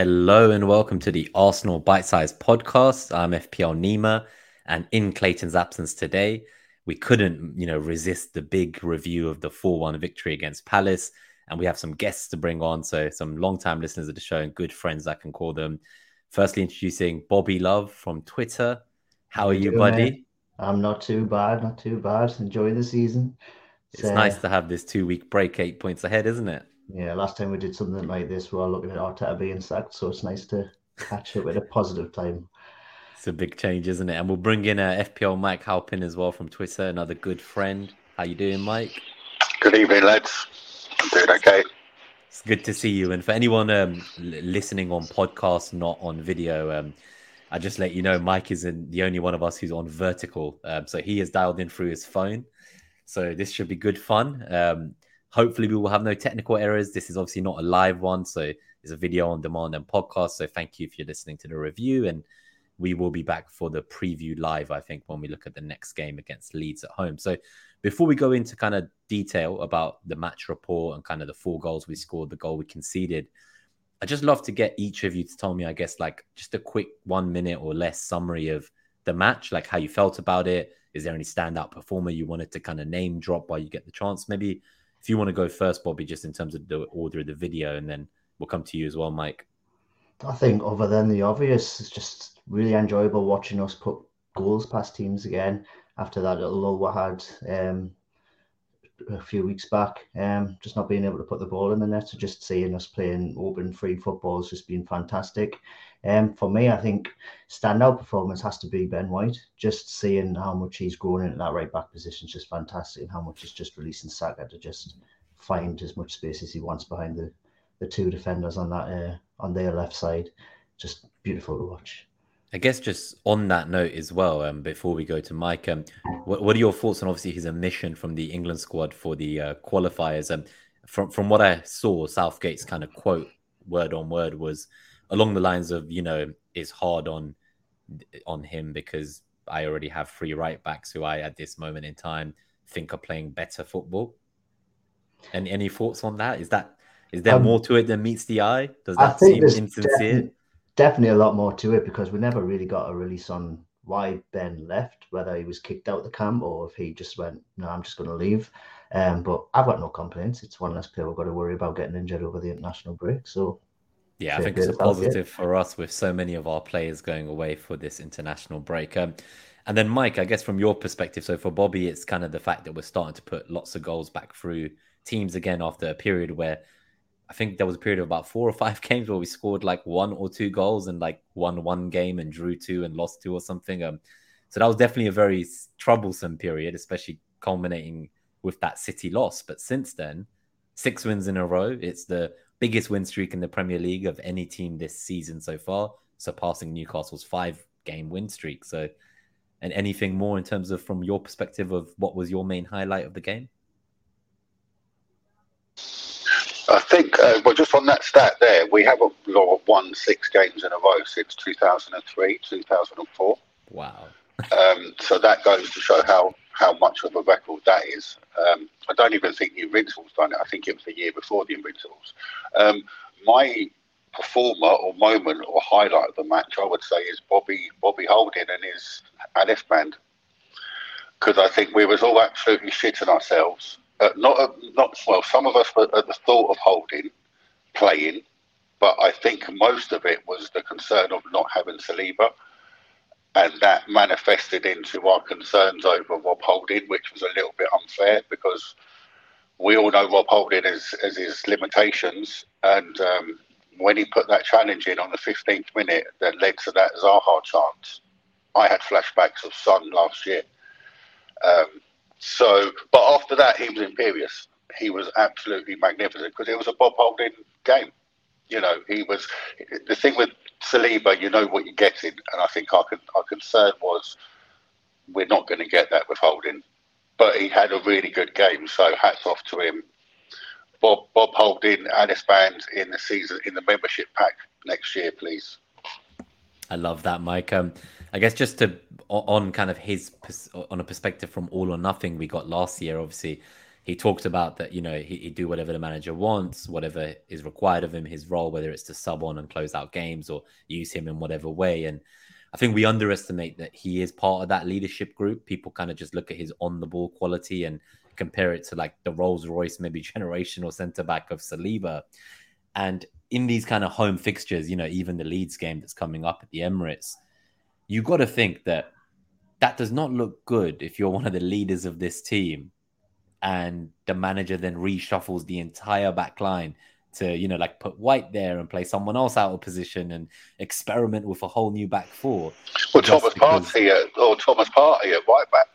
Hello and welcome to the Arsenal Bite Size Podcast. I'm FPL Nima, and in Clayton's absence today, we couldn't, you know, resist the big review of the 4-1 victory against Palace, and we have some guests to bring on. So some long-time listeners of the show and good friends, I can call them. Firstly, introducing Bobby Love from Twitter. How are you, doing, buddy? Man? I'm not too bad, not too bad. Enjoy the season. It's, uh, nice to have this two-week break, eight points ahead, isn't it? Yeah, last time we did something like this, we were looking at Arteta being sacked, so it's nice to catch it with a positive time. It's a big change, isn't it? And we'll bring in uh, FPL Mike Halpin as well from Twitter, another good friend. How you doing, Mike? Good evening, lads. I'm doing okay. It's good to see you. And for anyone um, listening on podcast, not on video, um, I just let you know Mike isn't the only one of us who's on vertical. Um, so he has dialed in through his phone. So this should be good fun. Um, Hopefully, we will have no technical errors. This is obviously not a live one, so it's a video on demand and podcast. So thank you if you're listening to the review, and we will be back for the preview live. I think when we look at the next game against Leeds at home. So before we go into kind of detail about the match report and kind of the four goals we scored, the goal we conceded, I just love to get each of you to tell me, I guess, like just a quick one minute or less summary of the match, like how you felt about it. Is there any standout performer you wanted to kind of name drop while you get the chance? Maybe if you want to go first, Bobby, just in terms of the order of the video, and then we'll come to you as well, Mike. I think, other than the obvious, it's just really enjoyable watching us put goals past teams again after that little lull we had um, a few weeks back. Um, just not being able to put the ball in the net, so just seeing us playing open, free football has just been fantastic. Um, for me, I think standout performance has to be Ben White. Just seeing how much he's grown into that right back position is just fantastic, and how much he's just releasing Saka to just find as much space as he wants behind the, the two defenders on that uh, on their left side. Just beautiful to watch. I guess just on that note as well, um, before we go to Mike, um, what, what are your thoughts on obviously his omission from the England squad for the uh, qualifiers? Um, from from what I saw, Southgate's kind of quote word on word was along the lines of you know it's hard on on him because I already have three right backs who I at this moment in time think are playing better football. And any thoughts on that? Is that is there um, more to it than meets the eye? Does that seem insincere? Definitely, a lot more to it because we never really got a release on why Ben left, whether he was kicked out the camp or if he just went, no, I'm just going to leave. Um, but I've got no complaints. It's one less player we've got to worry about getting injured over the international break. So yeah, I think it's a positive for us with so many of our players going away for this international break. Um, and then, Mike, I guess from your perspective, so for Bobby, it's kind of the fact that we're starting to put lots of goals back through teams again after a period where I think there was a period of about four or five games where we scored like one or two goals and like won one game and drew two and lost two or something. Um, so that was definitely a very troublesome period, especially culminating with that City loss. But since then, six wins in a row. It's the biggest win streak in the Premier League of any team this season so far, surpassing Newcastle's five game win streak. So, and anything more in terms of from your perspective of what was your main highlight of the game? I think, uh, well, just on that stat there, we haven't won six games in a row since 2003, 2004. Wow. um, so that goes to show how how much of a record that is. Um, I don't even think the Invincibles done it. I think it was the year before the Invincibles. Um, my performer or moment or highlight of the match, I would say, is Bobby Bobby Holding and his Alice band. Because I think we was all absolutely shitting ourselves. Uh, not uh, not well. Some of us were at the thought of Holding playing, but I think most of it was the concern of not having Saliba and that manifested into our concerns over Rob Holding, which was a little bit unfair because we all know Rob Holding has, has his limitations. And um, when he put that challenge in on the 15th minute that led to that Zaha chance, I had flashbacks of Son last year. Um, so, but after that, he was imperious. He was absolutely magnificent because it was a Bob Holding game. You know, he was the thing with Saliba, you know what you're getting, and I think our, our concern was we're not going to get that with Holding. But he had a really good game, so hats off to him. Bob Bob Holding his band in the season in the membership pack next year, please. I love that, Mike. Um, I guess just to on kind of his on a perspective from All or Nothing we got last year, obviously he talked about that, you know, he, he do whatever the manager wants, whatever is required of him, his role, whether it's to sub on and close out games or use him in whatever way. And I think we underestimate that he is part of that leadership group. People kind of just look at his on the ball quality and compare it to like the Rolls Royce, maybe generational centre back of Saliba. And in these kind of home fixtures, you know, even the Leeds game that's coming up at the Emirates, you got to think that that does not look good if you're one of the leaders of this team and the manager then reshuffles the entire back line to you know like put White there and play someone else out of position and experiment with a whole new back four. Well, Thomas because... Partey at, or Thomas Partey at right back.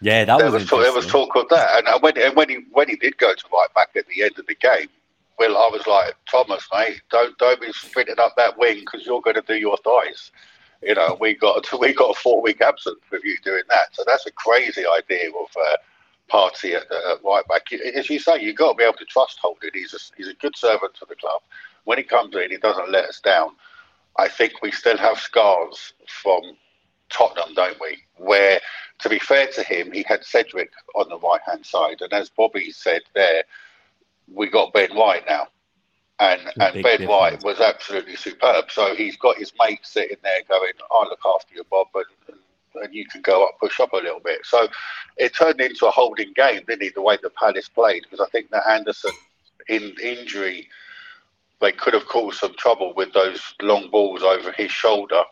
Yeah, that there was, was talk, there was talk of that, and when and when he when he did go to right back at the end of the game, well, I was like Thomas, mate, don't don't be sprinting up that wing because you're going to do your thighs. You know, we got we got a four week absence with you doing that, so that's a crazy idea of. Uh, Partey at, at right back. As you say, you've got to be able to trust Holding. He's a, he's a good servant to the club. When he comes in, he doesn't let us down. I think we still have scars from Tottenham, don't we? Where, to be fair to him, he had Cedric on the right hand side, and as Bobby said there, we got Ben White now, and and Ben difference. White was absolutely superb. So he's got his mate sitting there going, "I look after you, Bob," and, and and you can go up, push up a little bit. So it turned into a holding game, didn't it? The way the Palace played, because I think that Anderson in injury, they could have caused some trouble with those long balls over his shoulder,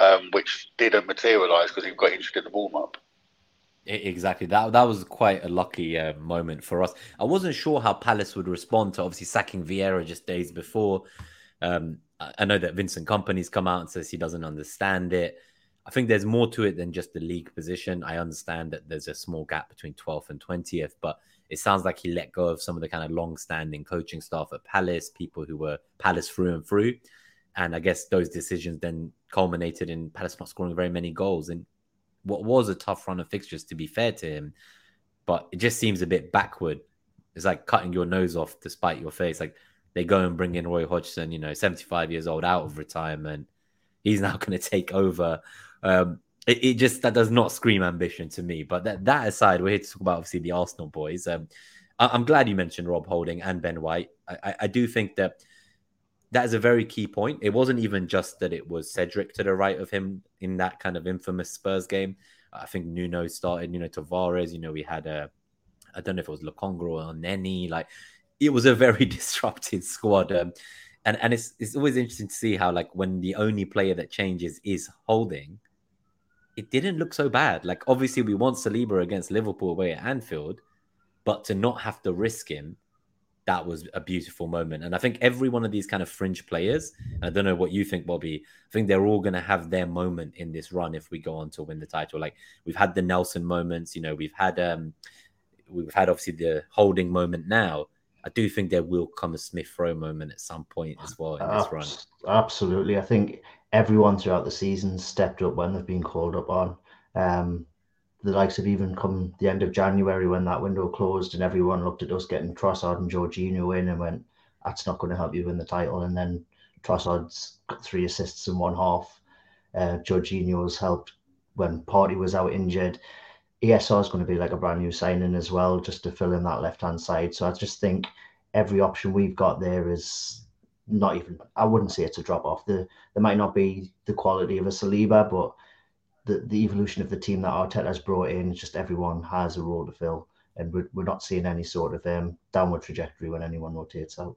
um, which didn't materialise because he got injured in the warm up. Exactly. That that was quite a lucky uh, moment for us. I wasn't sure how Palace would respond to obviously sacking Vieira just days before. Um, I know that Vincent Kompany's come out and says he doesn't understand it. I think there's more to it than just the league position. I understand that there's a small gap between 12th and 20th, but it sounds like he let go of some of the kind of long-standing coaching staff at Palace, people who were Palace through and through. And I guess those decisions then culminated in Palace not scoring very many goals in what was a tough run of fixtures, to be fair to him. But it just seems a bit backward. It's like cutting your nose off despite your face. Like they go and bring in Roy Hodgson, you know, 75 years old out of retirement. He's now going to take over um, it, it, just that does not scream ambition to me. But that that aside, we're here to talk about obviously the Arsenal boys. Um, I, am glad you mentioned Rob Holding and Ben White. I, I, I, do think that that is a very key point. It wasn't even just that it was Cedric to the right of him in that kind of infamous Spurs game. I think Nuno started, you know, Tavares. You know, we had a, I don't know if it was Lokonga or Nenny. Like, it was a very disrupted squad. Um, and and it's it's always interesting to see how like when the only player that changes is Holding it didn't look so bad. Like obviously we want Saliba against Liverpool away at Anfield, but to not have to risk him, that was a beautiful moment. And I think every one of these kind of fringe players, I don't know what you think, Bobby. I think they're all going to have their moment in this run if we go on to win the title. Like we've had the Nelson moments, you know, we've had um, we've had obviously the holding moment now. I do think there will come a Smith Rowe moment at some point as well in this run. Absolutely, I think everyone throughout the season stepped up when they've been called up on. Um, the likes of even come the end of January when that window closed and everyone looked at us getting Trossard and Jorginho in and went, that's not going to help you win the title. And then Trossard's got three assists in one half. Uh, helped when Partey was out injured. ESR is going to be like a brand new signing as well, just to fill in that left hand side. So I just think every option we've got there is not even I wouldn't say it's a drop off. The there might not be the quality of a Saliba, but the, the evolution of the team that Arteta has brought in, just everyone has a role to fill, and we're, we're not seeing any sort of um, downward trajectory when anyone rotates out.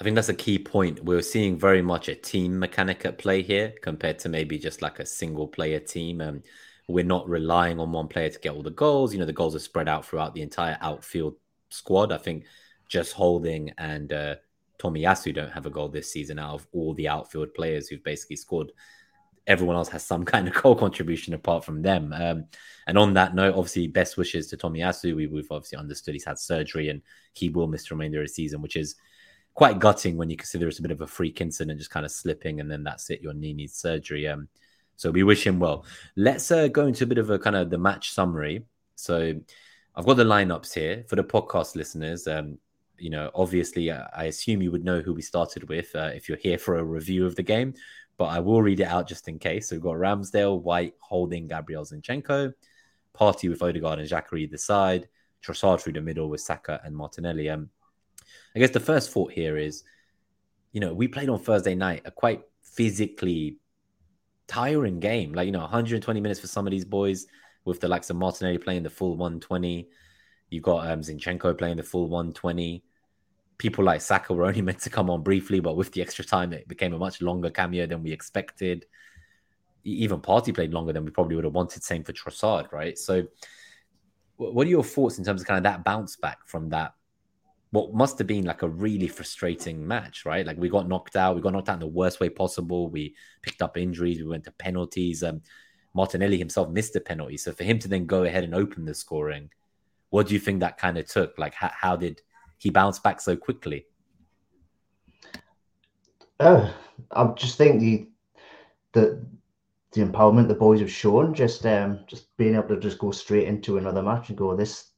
I think that's a key point. We're seeing very much a team mechanic at play here compared to maybe just like a single player team. Um, we're not relying on one player to get all the goals. You know, the goals are spread out throughout the entire outfield squad. I think just holding and uh, Tomiyasu don't have a goal this season out of all the outfield players who've basically scored. Everyone else has some kind of goal contribution apart from them. Um, and on that note, obviously, best wishes to Tomiyasu. We, we've obviously understood he's had surgery and he will miss the remainder of the season, which is quite gutting when you consider it's a bit of a freak incident, just kind of slipping, and then that's it. Your knee needs surgery. Um, so we wish him well. Let's uh, go into a bit of a kind of the match summary. So I've got the lineups here for the podcast listeners. Um, you know, obviously, uh, I assume you would know who we started with uh, if you're here for a review of the game, but I will read it out just in case. So we've got Ramsdale, White, Holding, Gabriel Zinchenko, Partey with Odegaard and Xhaka the side, Trossard through the middle with Saka and Martinelli. Um, I guess the first thought here is, you know, we played on Thursday night a quite physically tiring game. Like, you know, 120 minutes for some of these boys with the likes of Martinelli playing the full 120. You've got um, Zinchenko playing the full 120. People like Saka were only meant to come on briefly, but with the extra time, it became a much longer cameo than we expected. Even Partey played longer than we probably would have wanted. Same for Trossard, right? So, what are your thoughts in terms of kind of that bounce back from that what must have been like a really frustrating match, right? Like we got knocked out, we got knocked out in the worst way possible. We picked up injuries, we went to penalties. Um, Martinelli himself missed a penalty, so for him to then go ahead and open the scoring, what do you think that kind of took? Like, how, how did he bounced back so quickly? Uh, I just think the the the empowerment the boys have shown, just um, just being able to just go straight into another match and go, this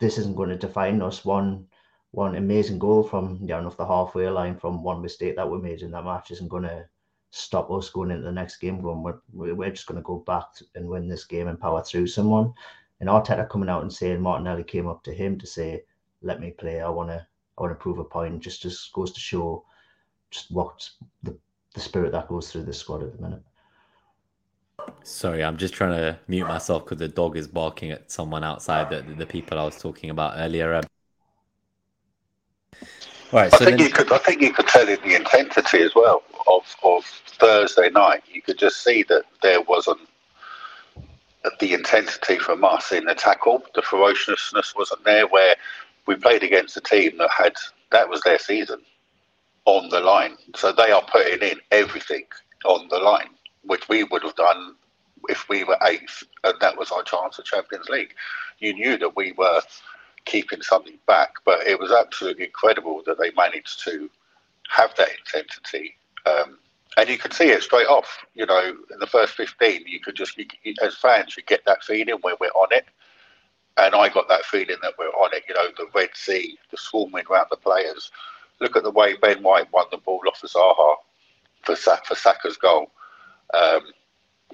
this isn't going to define us. One one amazing goal from down off the halfway line from one mistake that we made in that match isn't going to stop us going into the next game. Going, we're, we're just going to go back and win this game and power through someone. And Arteta coming out and saying Martinelli came up to him to say, "Let me play. I want to. I want to prove a point." Just just goes to show just what the the spirit that goes through this squad at the minute. Sorry, I'm just trying to mute myself because the dog is barking at someone outside the, the people I was talking about earlier. Um, Right, I so think then... you could. I think you could tell in the intensity as well of of Thursday night. You could just see that there wasn't the intensity from us in the tackle. The ferociousness wasn't there. Where we played against a team that had that was their season on the line. So they are putting in everything on the line, which we would have done if we were eighth and that was our chance of Champions League. You knew that we were keeping something back. But it was absolutely incredible that they managed to have that intensity. Um, and you could see it straight off. You know, in the first 15, you could just, you, as fans, you get that feeling where we're on it. And I got that feeling that we're on it. You know, the Red Sea, the swarming around the players. Look at the way Ben White won the ball off of Zaha for, for Saka's goal. Um,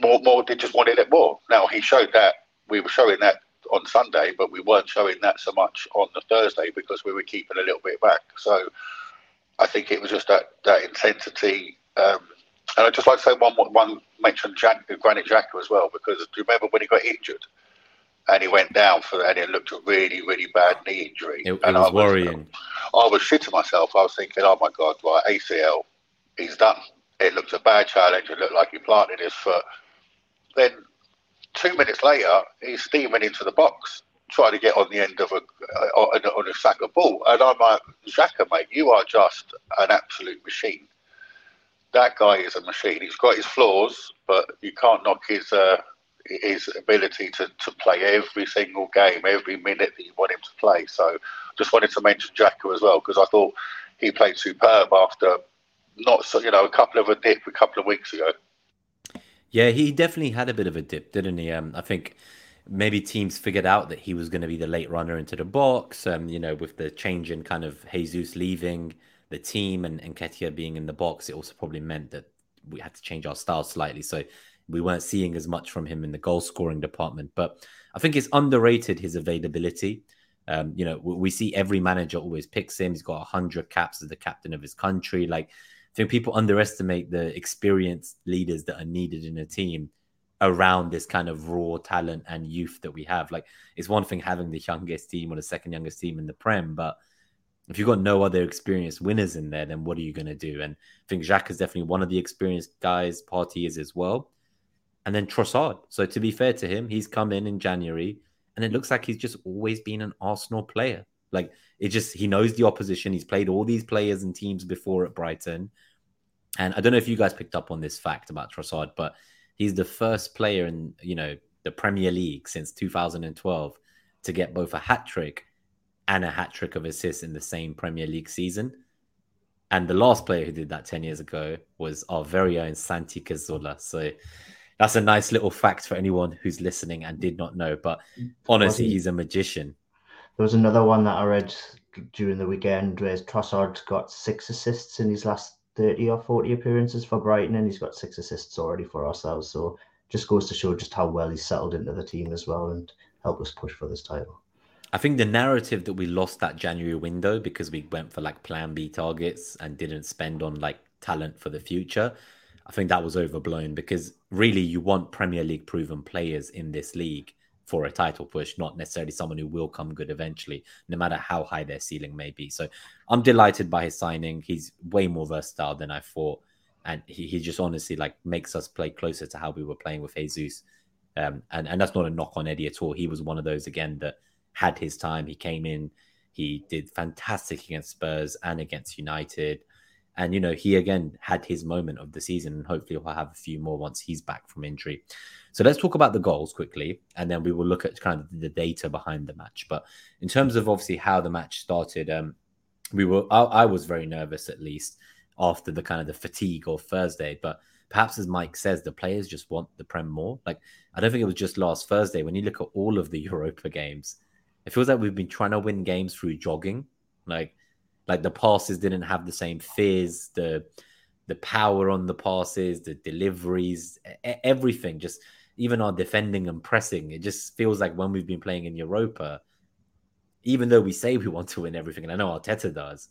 more, more, they just wanted it more. Now, he showed that, we were showing that on Sunday, but we weren't showing that so much on the Thursday because we were keeping a little bit back. So I think it was just that that intensity. Um, and I'd just like to say one one mention Jack, Granit Xhaka as well because do you remember when he got injured and he went down for and it looked a really really bad knee injury. It, it and was, I was worrying. I was shitting myself. I was thinking, oh my god, right ACL, he's done. It looked a bad challenge. It looked like he planted his foot. Then two minutes later, he's steaming into the box, trying to get on the end of a uh, on, on a Saka ball. And I'm like, Xhaka, mate, you are just an absolute machine. That guy is a machine. He's got his flaws, but you can't knock his uh, his ability to, to play every single game, every minute that you want him to play. So, just wanted to mention Xhaka as well because I thought he played superb after not so you know a couple of a dip a couple of weeks ago. Yeah, he definitely had a bit of a dip, didn't he? Um, I think maybe teams figured out that he was going to be the late runner into the box. Um, you know, with the change in kind of Jesus leaving the team and, and Nketiah being in the box, it also probably meant that we had to change our style slightly. So we weren't seeing as much from him in the goal scoring department. But I think it's underrated his availability. Um, you know, we see every manager always picks him. He's got 100 caps as the captain of his country. Like, I think people underestimate the experienced leaders that are needed in a team around this kind of raw talent and youth that we have. Like, it's one thing having the youngest team or the second youngest team in the Prem, but if you've got no other experienced winners in there, then what are you going to do? And I think Xhaka is definitely one of the experienced guys. Partey is as well. And then Trossard. So to be fair to him, he's come in in January, and it looks like he's just always been an Arsenal player. Like it just he knows the opposition. He's played all these players and teams before at Brighton. And I don't know if you guys picked up on this fact about Trossard, but he's the first player in you know the Premier League since 2012 to get both a hat trick and a hat trick of assists in the same Premier League season. And the last player who did that 10 years ago was our very own Santi Cazorla. So that's a nice little fact for anyone who's listening and did not know. But honestly, he's a magician. There was another one that I read during the weekend where Trossard got six assists in his last 30 or 40 appearances for Brighton, and he's got six assists already for ourselves. So just goes to show just how well he's settled into the team as well and helped us push for this title. I think the narrative that we lost that January window because we went for like plan B targets and didn't spend on like talent for the future. I think that was overblown because really you want Premier League proven players in this league for a title push, not necessarily someone who will come good eventually, no matter how high their ceiling may be. So I'm delighted by his signing. He's way more versatile than I thought. And he, he just honestly like makes us play closer to how we were playing with Jesus. Um, and, and that's not a knock on Eddie at all. He was one of those again that had his time. He came in, he did fantastic against Spurs and against United. And, you know, he again had his moment of the season, and hopefully he'll have a few more once he's back from injury. So let's talk about the goals quickly, and then we will look at kind of the data behind the match. But in terms of obviously how the match started, um, we were, I, I was very nervous at least after the kind of the fatigue of Thursday. But perhaps as Mike says, the players just want the Prem more. Like, I don't think it was just last Thursday. When you look at all of the Europa games, it feels like we've been trying to win games through jogging. Like, like the passes didn't have the same fizz, the the power on the passes, the deliveries, everything. Just even our defending and pressing. It just feels like when we've been playing in Europa, even though we say we want to win everything, and I know Arteta does,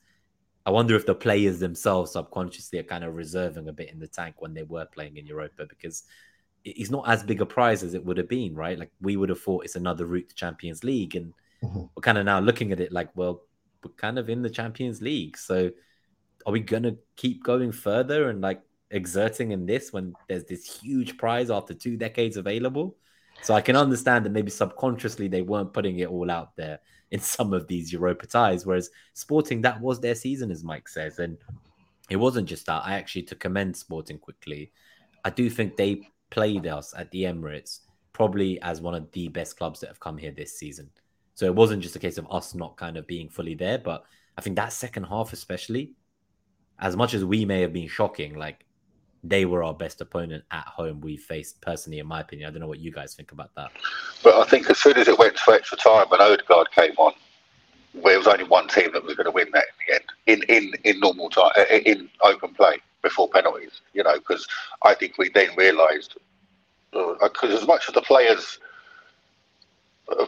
I wonder if the players themselves subconsciously are kind of reserving a bit in the tank when they were playing in Europa because it's not as big a prize as it would have been, right? Like we would have thought it's another route to Champions League, and mm-hmm. we're kind of now looking at it like, well, we're kind of in the Champions League. So are we gonna keep going further and like exerting in this when there's this huge prize after two decades available? So I can understand that maybe subconsciously they weren't putting it all out there in some of these Europa ties, whereas Sporting that was their season, as Mike says, and it wasn't just that. I actually to commend Sporting quickly. I do think they played us at the Emirates probably as one of the best clubs that have come here this season. So it wasn't just a case of us not kind of being fully there, but I think that second half, especially, as much as we may have been shocking, like they were our best opponent at home we faced personally, in my opinion. I don't know what you guys think about that. But I think as soon as it went to extra time and Odegaard came on, where it was only one team that was going to win that in the end, in in in normal time, uh, in open play before penalties. You know, because I think we then realised because uh, as much as the players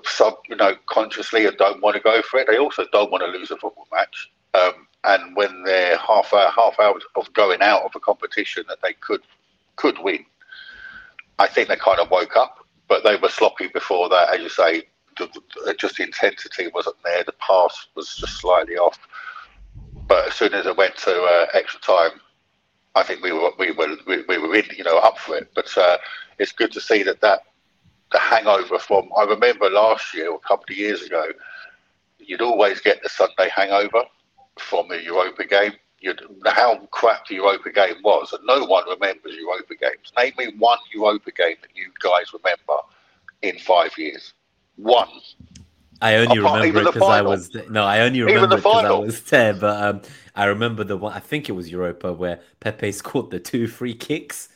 sub, you know, consciously and don't want to go for it. They also don't want to lose a football match. Um, and when they're half hour, half hour of going out of a competition that they could could win, I think they kind of woke up. But they were sloppy before that, as you say. The, the, just the intensity wasn't there. The pass was just slightly off. But as soon as it went to uh, extra time, I think we were we were we, we were in, you know, up for it. But uh, it's good to see that that the hangover from. I remember last year, or a couple of years ago, you'd always get the Sunday hangover from the Europa game. You'd, how crap the Europa game was, and no one remembers Europa games. Name me one Europa game that you guys remember in five years. One. I only Apart, remember it because I was no. I only remember because I was there. But um, I remember the one. I think it was Europa where Pepe scored the two free kicks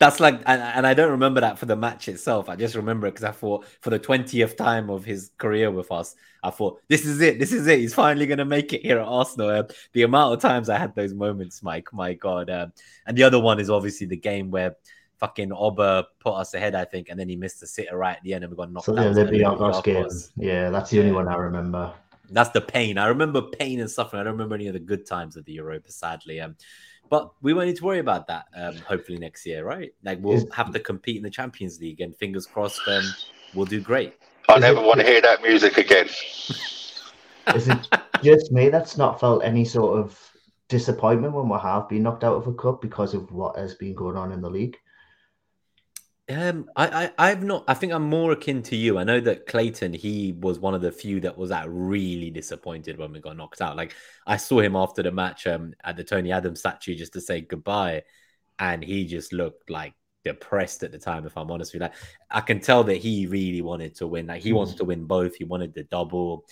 that's like, and, and, I don't remember that for the match itself. I just remember it because I thought for the twentieth time of his career with us, I thought this is it, this is it. He's finally gonna make it here at Arsenal. Uh, the amount of times I had those moments, Mike, my god. Um, and the other one is obviously the game where fucking Oba put us ahead, I think, and then he missed the sitter right at the end, and we got knocked so, out. Yeah, the game. Yeah, that's the only one I remember. That's the pain. I remember pain and suffering. I don't remember any of the good times of the Europa, sadly. Um, but we won't need to worry about that. Um, hopefully next year, right? Like we'll have to compete in the Champions League, and fingers crossed, um, we'll do great. I is never it, want to hear that music again. Is it just me that's not felt any sort of disappointment when we have been knocked out of a cup because of what has been going on in the league? Um, I, I, I've not. I think I'm more akin to you. I know that Clayton, he was one of the few that was that really disappointed when we got knocked out. Like I saw him after the match um, at the Tony Adams statue just to say goodbye, and he just looked like depressed at the time. If I'm honest with you, like I can tell that he really wanted to win. Like he mm. wants to win both. He wanted the double.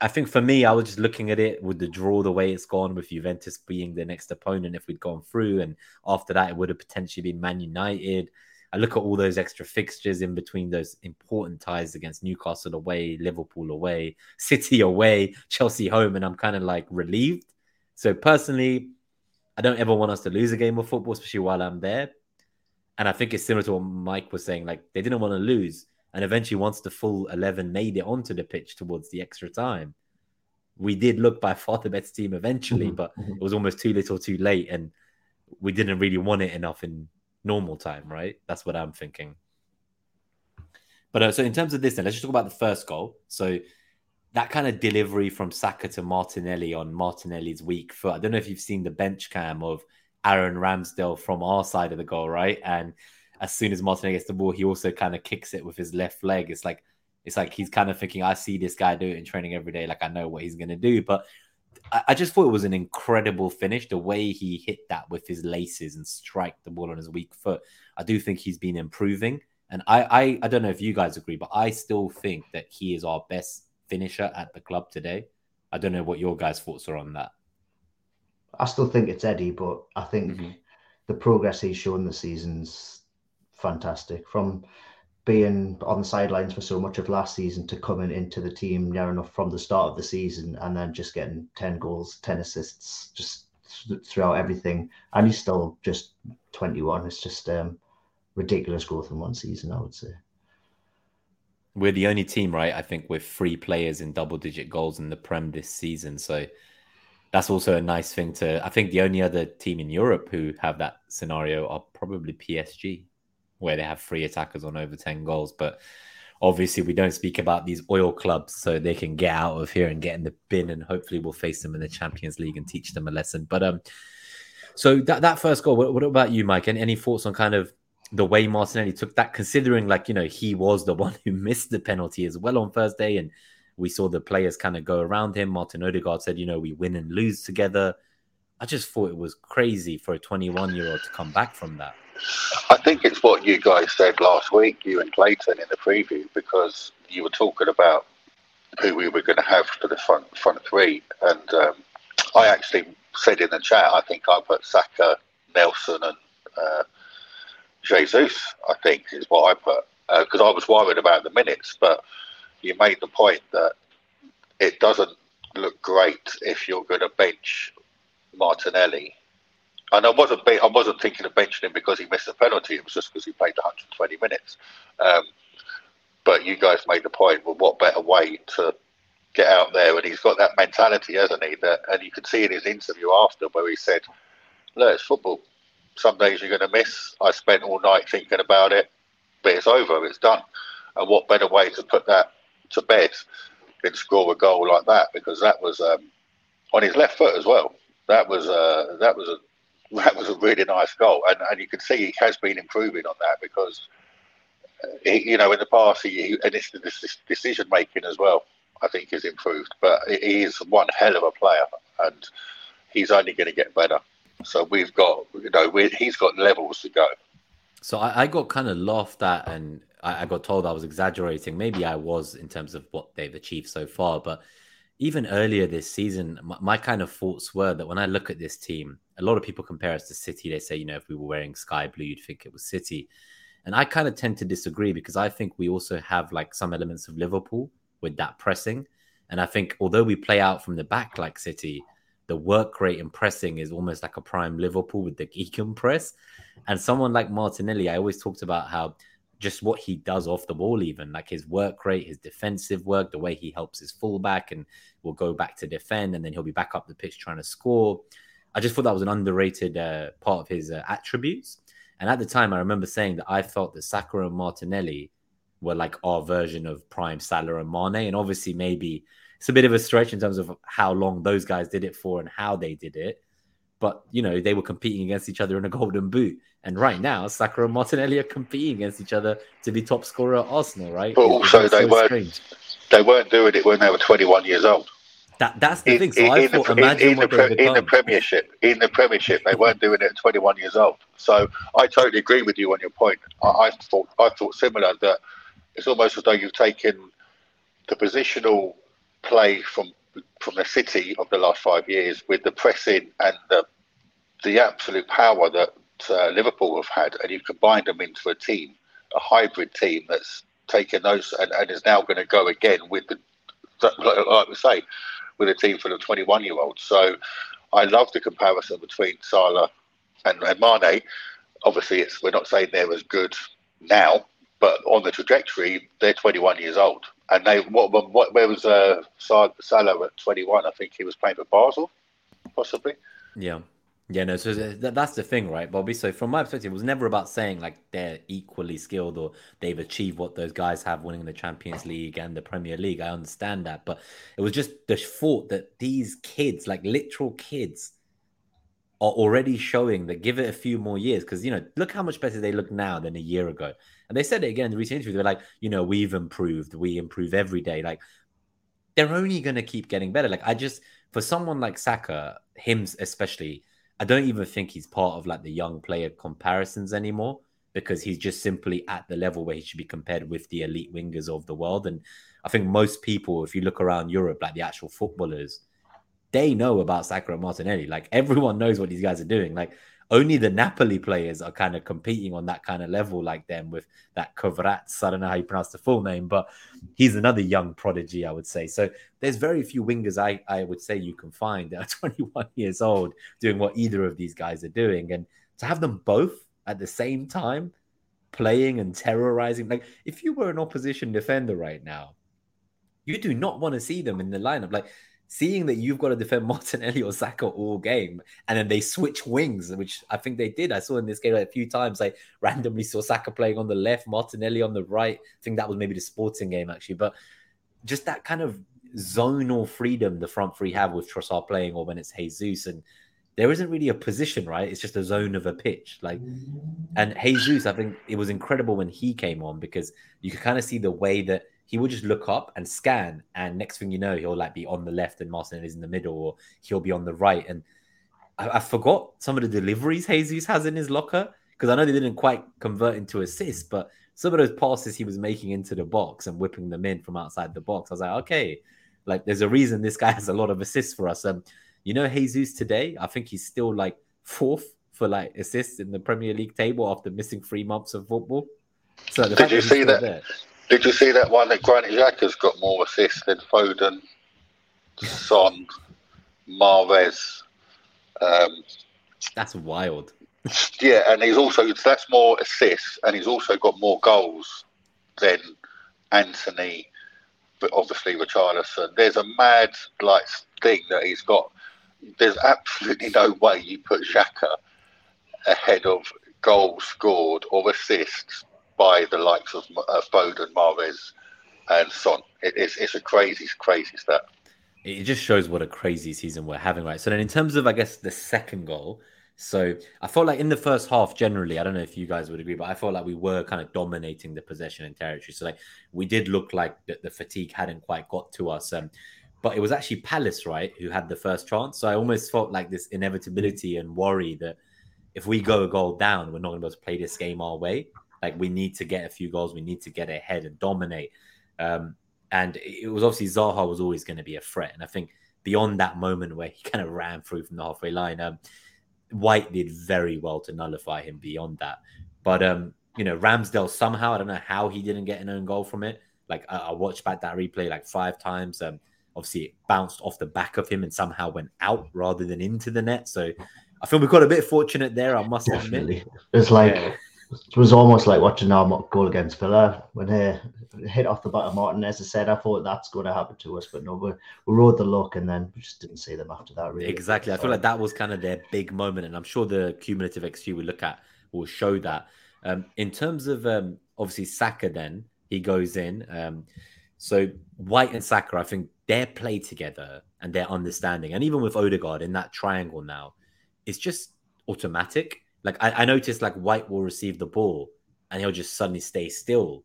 I think for me, I was just looking at it with the draw the way it's gone, with Juventus being the next opponent if we'd gone through, and after that, it would have potentially been Man United. I look at all those extra fixtures in between those important ties against Newcastle away, Liverpool away, City away, Chelsea home, and I'm kind of like relieved. So personally, I don't ever want us to lose a game of football, especially while I'm there. And I think it's similar to what Mike was saying. Like they didn't want to lose, And eventually, once the full 11 made it onto the pitch towards the extra time, we did look by far the best team eventually, mm-hmm. but mm-hmm. it was almost too little too late. And we didn't really want it enough in normal time, right? That's what I'm thinking. But uh, so in terms of this, then let's just talk about the first goal. So that kind of delivery from Saka to Martinelli on Martinelli's weak foot. I don't know if you've seen the bench cam of Aaron Ramsdale from our side of the goal, right? And as soon as Martinelli gets the ball, he also kind of kicks it with his left leg. It's like it's like he's kind of thinking, I see this guy do it in training every day, like I know what he's gonna do. But I, I just thought it was an incredible finish. The way he hit that with his laces and strike the ball on his weak foot. I do think he's been improving. And I, I, I don't know if you guys agree, but I still think that he is our best finisher at the club today. I don't know what your guys' thoughts are on that. I still think it's Eddie, but I think mm-hmm. the progress he's shown this season's fantastic. From being on the sidelines for so much of last season to coming into the team near enough from the start of the season and then just getting 10 goals, 10 assists, just throughout everything. And he's still just 21. It's just um, ridiculous growth in one season, I would say. We're the only team, right? I think with three players in double digit goals in the Prem this season. So that's also a nice thing to. I think the only other team in Europe who have that scenario are probably PSG, where they have three attackers on over 10 goals. But obviously, we don't speak about these oil clubs so they can get out of here and get in the bin. And hopefully, we'll face them in the Champions League and teach them a lesson. But, um, so that, that first goal, what, what about you, Mike? And any thoughts on kind of the way Martinelli took that, considering like you know he was the one who missed the penalty as well on Thursday, and we saw the players kind of go around him. Martin Odegaard said, you know, we win and lose together. I just thought it was crazy for a 21 year old to come back from that. I think it's what you guys said last week, you and Clayton in the preview, because you were talking about who we were going to have for the front front three, and um, I actually said in the chat, I think I put Saka, Nelson, and uh, Jesus, I think, is what I put. Because uh, I was worried about the minutes, but you made the point that it doesn't look great if you're going to bench Martinelli. And I wasn't I wasn't thinking of benching him because he missed a penalty. It was just because he played 120 minutes. Um, but you guys made the point. Well, what better way to get out there? And he's got that mentality, hasn't he? That and you can see in his interview after where he said, "Look, it's football some days you're going to miss. I spent all night thinking about it, but it's over, it's done. And what better way to put that to bed than score a goal like that? Because that was um, on his left foot as well. That was uh, that was a that was a really nice goal, and and you can see he has been improving on that because. Uh, he, you know, in the past, he, and it's the decision making as well. I think has improved, but he is one hell of a player, and he's only going to get better. So we've got, you know, he's got levels to go. So I, I got kind of laughed at, and I, I, got told I was exaggerating. Maybe I was in terms of what they've achieved so far, but even earlier this season, my, my kind of thoughts were that when I look at this team, a lot of people compare us to City. They say, you know, if we were wearing sky blue, you'd think it was City. And I kind of tend to disagree because I think we also have like some elements of Liverpool with that pressing. And I think although we play out from the back like City, the work rate and pressing is almost like a prime Liverpool with the geek press. And someone like Martinelli, I always talked about how just what he does off the ball, even like his work rate, his defensive work, the way he helps his fullback and will go back to defend and then he'll be back up the pitch trying to score. I just thought that was an underrated uh, part of his uh, attributes. And at the time, I remember saying that I felt that Saka and Martinelli were like our version of prime Salah and Mane. And obviously, maybe it's a bit of a stretch in terms of how long those guys did it for and how they did it. But you know, they were competing against each other in a golden boot. And right now, Saka and Martinelli are competing against each other to be top scorer at Arsenal, right? But also they so weren't strange. they weren't doing it when they were twenty one years old. That that's the in, thing. So in, I thought, the, imagine in, what the, in the Premiership, in the Premiership, they weren't doing it at 21 years old. So I totally agree with you on your point. I, I, thought I thought similar that it's almost as though you've taken the positional play from from the City of the last five years with the pressing and the the absolute power that uh, Liverpool have had, and you've combined them into a team, a hybrid team that's taken those and, and is now going to go again with the like we say with a team full of 21 year olds. So I love the comparison between Salah and, and Mane. Obviously, it's we're not saying they're as good now but on the trajectory, they're 21 years old, and they what, what where was uh, Salah at 21? I think he was playing for Basel, possibly. Yeah. Yeah, no, so that's the thing, right, Bobby? So from my perspective, it was never about saying like they're equally skilled or they've achieved what those guys have winning the Champions League and the Premier League. I understand that, but it was just the thought that these kids, like literal kids, are already showing that give it a few more years. Because you know look how much better they look now than a year ago. And they said it again in the recent interview. They're like you know we've improved. We improve every day. Like they're only going to keep getting better. Like i just for someone like saka him especially i don't even think he's part of like the young player comparisons anymore because he's just simply at the level where he should be compared with the elite wingers of the world and i think most people if you look around europe like the actual footballers they know about Saka Martinelli. Like everyone knows what these guys are doing. Like only the Napoli players are kind of competing on that kind of level like them with that Kvaratskhelia. I don't know how you pronounce the full name, but he's another young prodigy, I would say. So there's very few wingers I, I would say you can find that are 21 years old doing what either of these guys are doing. And to have them both at the same time playing and terrorizing, like if you were an opposition defender right now, you do not want to see them in the lineup. Like seeing that you've got to defend Martinelli or Saka all game, and then they switch wings, which I think they did. I saw in this game like, a few times. I randomly saw Saka playing on the left, Martinelli on the right. I think that was maybe the sporting game actually, but just that kind of zonal freedom the front three have with Trossard playing, or when it's Jesus, and there isn't really a position, right? It's just a zone of a pitch. Like, and Jesus, I think it was incredible when he came on because you could kind of see the way that he will just look up and scan, and next thing you know, he'll like be on the left and Martin is in the middle, or he'll be on the right. And I, I forgot some of the deliveries Jesus has in his locker because I know they didn't quite convert into assists, but some of those passes he was making into the box and whipping them in from outside the box, I was like, okay, like there's a reason this guy has a lot of assists for us. Um, you know, Jesus today, I think he's still like fourth for like assists in the Premier League table after missing three months of football. So did you see that? There, did you see that one that Granit Xhaka's got more assists than Foden, Son, Mahrez? Um, that's wild. yeah, and he's also that's more assists, and he's also got more goals than Antony, but obviously Richarlison. There's a mad like thing that he's got. There's absolutely no way you put Xhaka ahead of goals scored or assists by the likes of uh, Foden, Mahrez, and Son. It, it's, it's a crazy, crazy stat. It just shows what a crazy season we're having, right? So then, in terms of, I guess, the second goal, so I felt like in the first half, generally, I don't know if you guys would agree, but I felt like we were kind of dominating the possession and territory. So like we did look like the, the fatigue hadn't quite got to us. Um, but it was actually Palace, right, who had the first chance. So I almost felt like this inevitability and worry that if we go a goal down, we're not going to be able to play this game our way. Like we need to get a few goals, we need to get ahead and dominate. Um, and it was obviously Zaha was always going to be a threat. And I think beyond that moment where he kind of ran through from the halfway line, um, White did very well to nullify him beyond that. But um, you know, Ramsdale somehow I don't know how he didn't get an own goal from it. Like I, I watched back that replay like five times. Um, obviously it bounced off the back of him and somehow went out rather than into the net. So I feel we got a bit fortunate there. I must Definitely. admit. It's like yeah it was almost like watching our goal against Villa when he hit off the back of Martin. As I said, I thought that's going to happen to us, but no, we, we rode the luck and then we just didn't see them after that. Really, exactly. I feel like that was kind of their big moment, and I'm sure the cumulative XG we look at will show that. Um, in terms of um, obviously Saka, then he goes in. Um, so White and Saka, I think their play together and their understanding, and even with Odegaard in that triangle now, it's just automatic like I, I noticed like White will receive the ball and he'll just suddenly stay still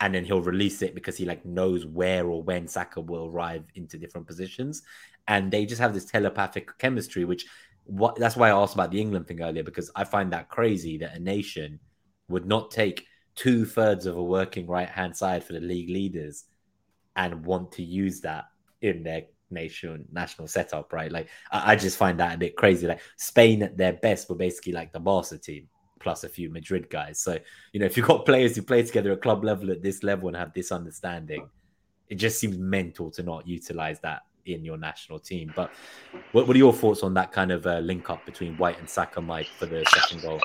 and then he'll release it because he like knows where or when Saka will arrive into different positions, and they just have this telepathic chemistry. Which what that's why I asked about the England thing earlier because I find that crazy that a nation would not take two thirds of a working right hand side for the league leaders and want to use that in their nation national setup, right? Like I, I, just find that a bit crazy. Like Spain at their best were basically like the Barca team plus a few Madrid guys. So you know, if you've got players who play together at club level at this level and have this understanding, it just seems mental to not utilize that in your national team. But what, what are your thoughts on that kind of uh, link up between White and Saka, Mike, for the second goal?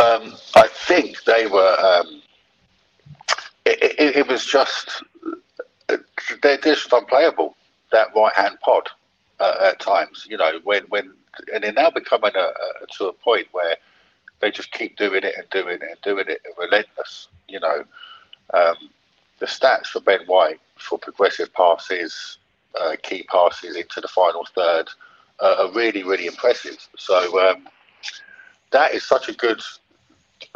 Um, I think they were. Um, it, it, it, was just they're just unplayable. That right hand pod uh, at times, you know, when when and they're now becoming a, a, to a point where they just keep doing it and doing it and doing it, and relentless. You know, um, the stats for Ben White for progressive passes, uh, key passes into the final third uh, are really, really impressive. So um, that is such a good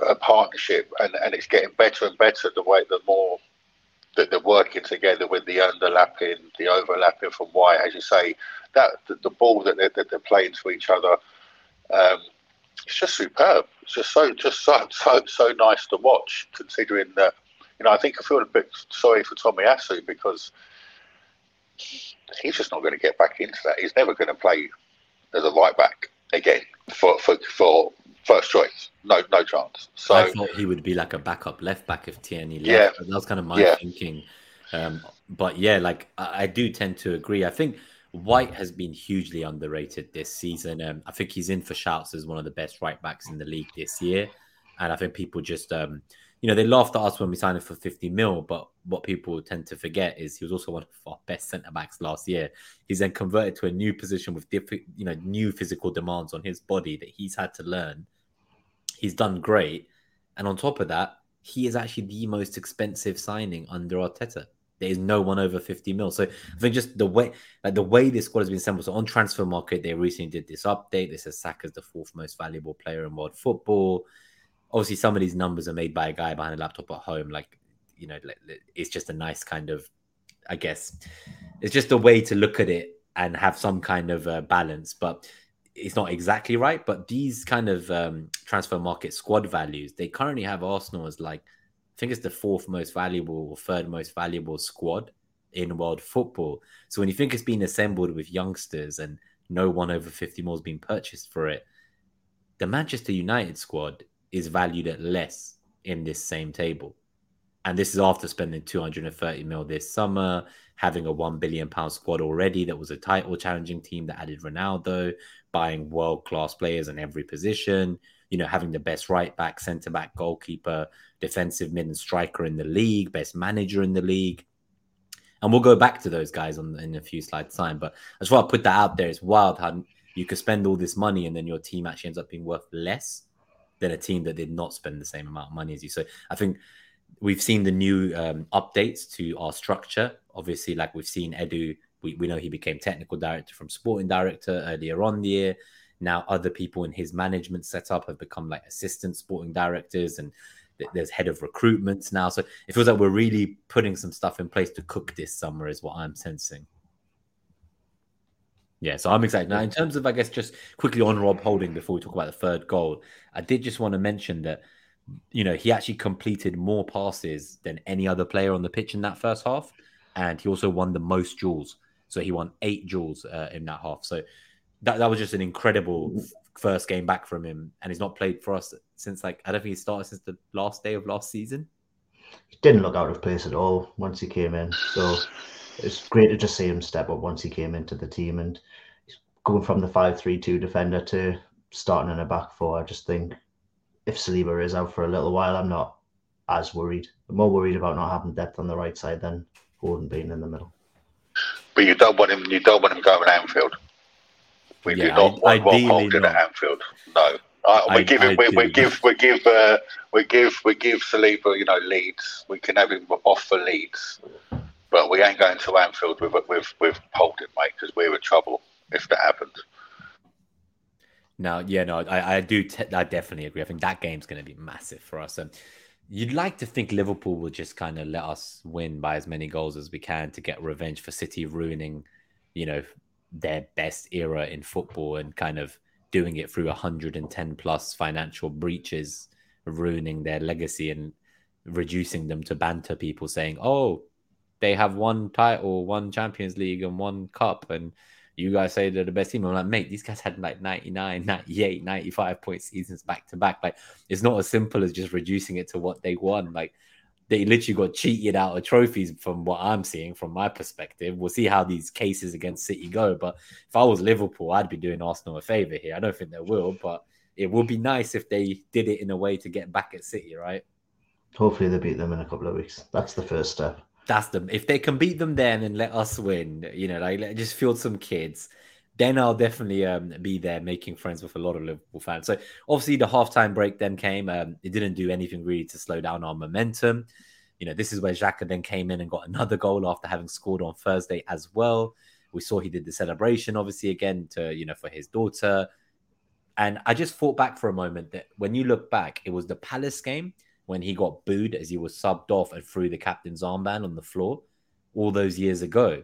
uh, partnership, and, and it's getting better and better the way the more that they're working together with the underlapping, the overlapping from White, as you say, that the, the ball that they're, that they're playing to each other. Um, it's just superb. It's just so just so so so nice to watch. Considering that, you know, I think I feel a bit sorry for Tomiyasu because he's just not going to get back into that. He's never going to play as a right back again for for, for first choice. No, no chance. So I thought he would be like a backup left back if Tierney left. Yeah, that was kind of my yeah. thinking. Um, but yeah, like I, I, do tend to agree. I think White has been hugely underrated this season. Um, I think he's in for shouts as one of the best right backs in the league this year. And I think people just, um, you know, they laughed at us when we signed him for 50 mil. But what people tend to forget is he was also one of our best centre backs last year. He's then converted to a new position with different, you know, new physical demands on his body that he's had to learn He's done great. And on top of that, he is actually the most expensive signing under Arteta. There is no one over 50 mil. So I think just the way like the way this squad has been assembled. So on Transfermarkt, they recently did this update. This is Saka's the fourth most valuable player in world football. Obviously, some of these numbers are made by a guy behind a laptop at home. Like, you know, it's just a nice kind of, I guess, it's just a way to look at it and have some kind of uh, balance. But it's not exactly right, but these kind of um, Transfermarkt squad values, they currently have Arsenal as like, I think it's the fourth most valuable or third most valuable squad in world football. So when you think it's been assembled with youngsters and no one over 50 more has been purchased for it, the Manchester United squad is valued at less in this same table. And this is after spending 230 mil this summer, having a 1 billion pound squad already that was a title challenging team that added Ronaldo, buying world class players in every position, you know, having the best right back, centre back, goalkeeper, defensive mid and striker in the league, best manager in the league. And we'll go back to those guys on in a few slides time. But I just want to put that out there. It's wild how you could spend all this money and then your team actually ends up being worth less than a team that did not spend the same amount of money as you. So I think we've seen the new um, updates to our structure. Obviously, like we've seen Edu we, we know he became technical director from sporting director earlier on the year. Now, other people in his management setup have become like assistant sporting directors, and th- there's head of recruitments now. So it feels like we're really putting some stuff in place to cook this summer, is what I'm sensing. Yeah, so I'm excited. Now, in terms of, I guess, just quickly on Rob Holding before we talk about the third goal, I did just want to mention that, you know, he actually completed more passes than any other player on the pitch in that first half. And he also won the most duels so he won eight duels uh, in that half. So that, that was just an incredible first game back from him. And he's not played for us since like, I don't think he started since the last day of last season. He didn't look out of place at all once he came in. So it's great to just see him step up once he came into the team and going from the 5-3-2 defender to starting in a back four. I just think if Saliba is out for a little while, I'm not as worried. I'm more worried about not having depth on the right side than Gordon being in the middle. But you don't want him. You don't want him going to Anfield. We yeah, do not want Rob Holding at Anfield. No. We I, give him, we, we, give we give uh, we give we give Saliba you know Leeds. We can have him off for Leeds, but we ain't going to Anfield with with with Holding, mate, because we're in trouble if that happens. No, yeah, no, I, I do. I definitely agree. I think that game's going to be massive for us. And You'd like to think Liverpool will just kind of let us win by as many goals as we can to get revenge for City ruining, you know, their best era in football and kind of doing it through 110 plus financial breaches, ruining their legacy and reducing them to banter people saying, oh, they have one title, one Champions League, and one cup. And you guys say they're the best team. I'm like, mate, these guys had like 99, 98, 95 point seasons back to back. Like, it's not as simple as just reducing it to what they won. Like, they literally got cheated out of trophies from what I'm seeing from my perspective. We'll see how these cases against City go. But if I was Liverpool, I'd be doing Arsenal a favour here. I don't think they will, but it would be nice if they did it in a way to get back at City, right? Hopefully they beat them in a couple of weeks. That's the first step. That's them. If they can beat them then and let us win, you know, like just field some kids, then I'll definitely um, be there making friends with a lot of Liverpool fans. So obviously the halftime break then came. Um, it didn't do anything really to slow down our momentum. You know, this is where Xhaka then came in and got another goal after having scored on Thursday as well. We saw he did the celebration, obviously, again to you know for his daughter. And I just thought back for a moment that when you look back, it was the Palace game when he got booed as he was subbed off and threw the captain's armband on the floor all those years ago.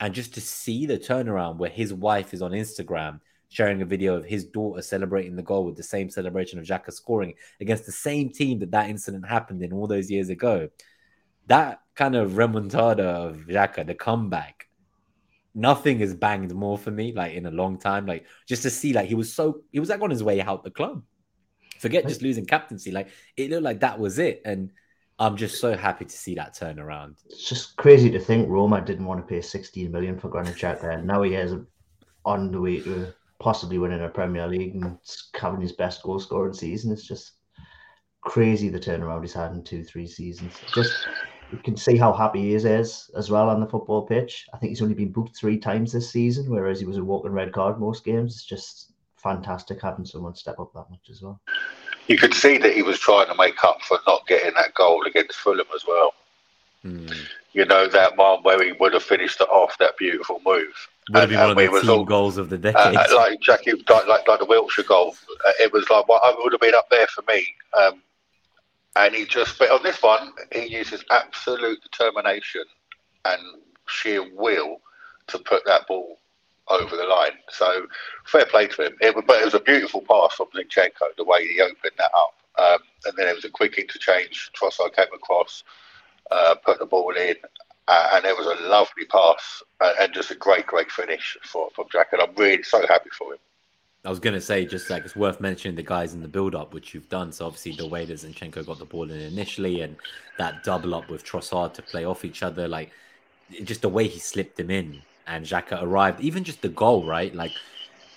And just to see the turnaround where his wife is on Instagram sharing a video of his daughter celebrating the goal with the same celebration of Xhaka scoring against the same team that that incident happened in all those years ago. That kind of remontada of Xhaka, the comeback, nothing has banged more for me like in a long time. Like just to see like he was so he was like on his way out the club. Forget just losing captaincy. Like it looked like that was it. And I'm just so happy to see that turn around. It's just crazy to think Roma didn't want to pay 16 million for Granit Xhaka, and now he is on the way to possibly winning a Premier League and having his best goal scoring season. It's just crazy the turnaround he's had in two, three seasons. Just you can see how happy he is as well on the football pitch. I think he's only been booked three times this season, whereas he was a walking red card most games. It's just fantastic having someone step up that much as well. You could see that he was trying to make up for not getting that goal against Fulham as well. Mm. You know that one where he would have finished it off, that beautiful move. Would have been one of the team all, goals of the decade. Uh, like Jackie, like, like, like the Wilshere goal, uh, it was like well, it would have been up there for me. Um, and he just, but on this one, he uses absolute determination and sheer will to put that ball over the line. So fair play to him. It, but it was a beautiful pass from Zinchenko, the way he opened that up. Um, and then it was a quick interchange. Trossard came across, uh, put the ball in, uh, and it was a lovely pass uh, and just a great, great finish for, from Jack. And I'm really so happy for him. I was going to say, just like it's worth mentioning the guys in the build up, which you've done. So, obviously, the way that Zinchenko got the ball in initially and that double up with Trossard to play off each other, like just the way he slipped him in and Xhaka arrived, even just the goal, right? Like,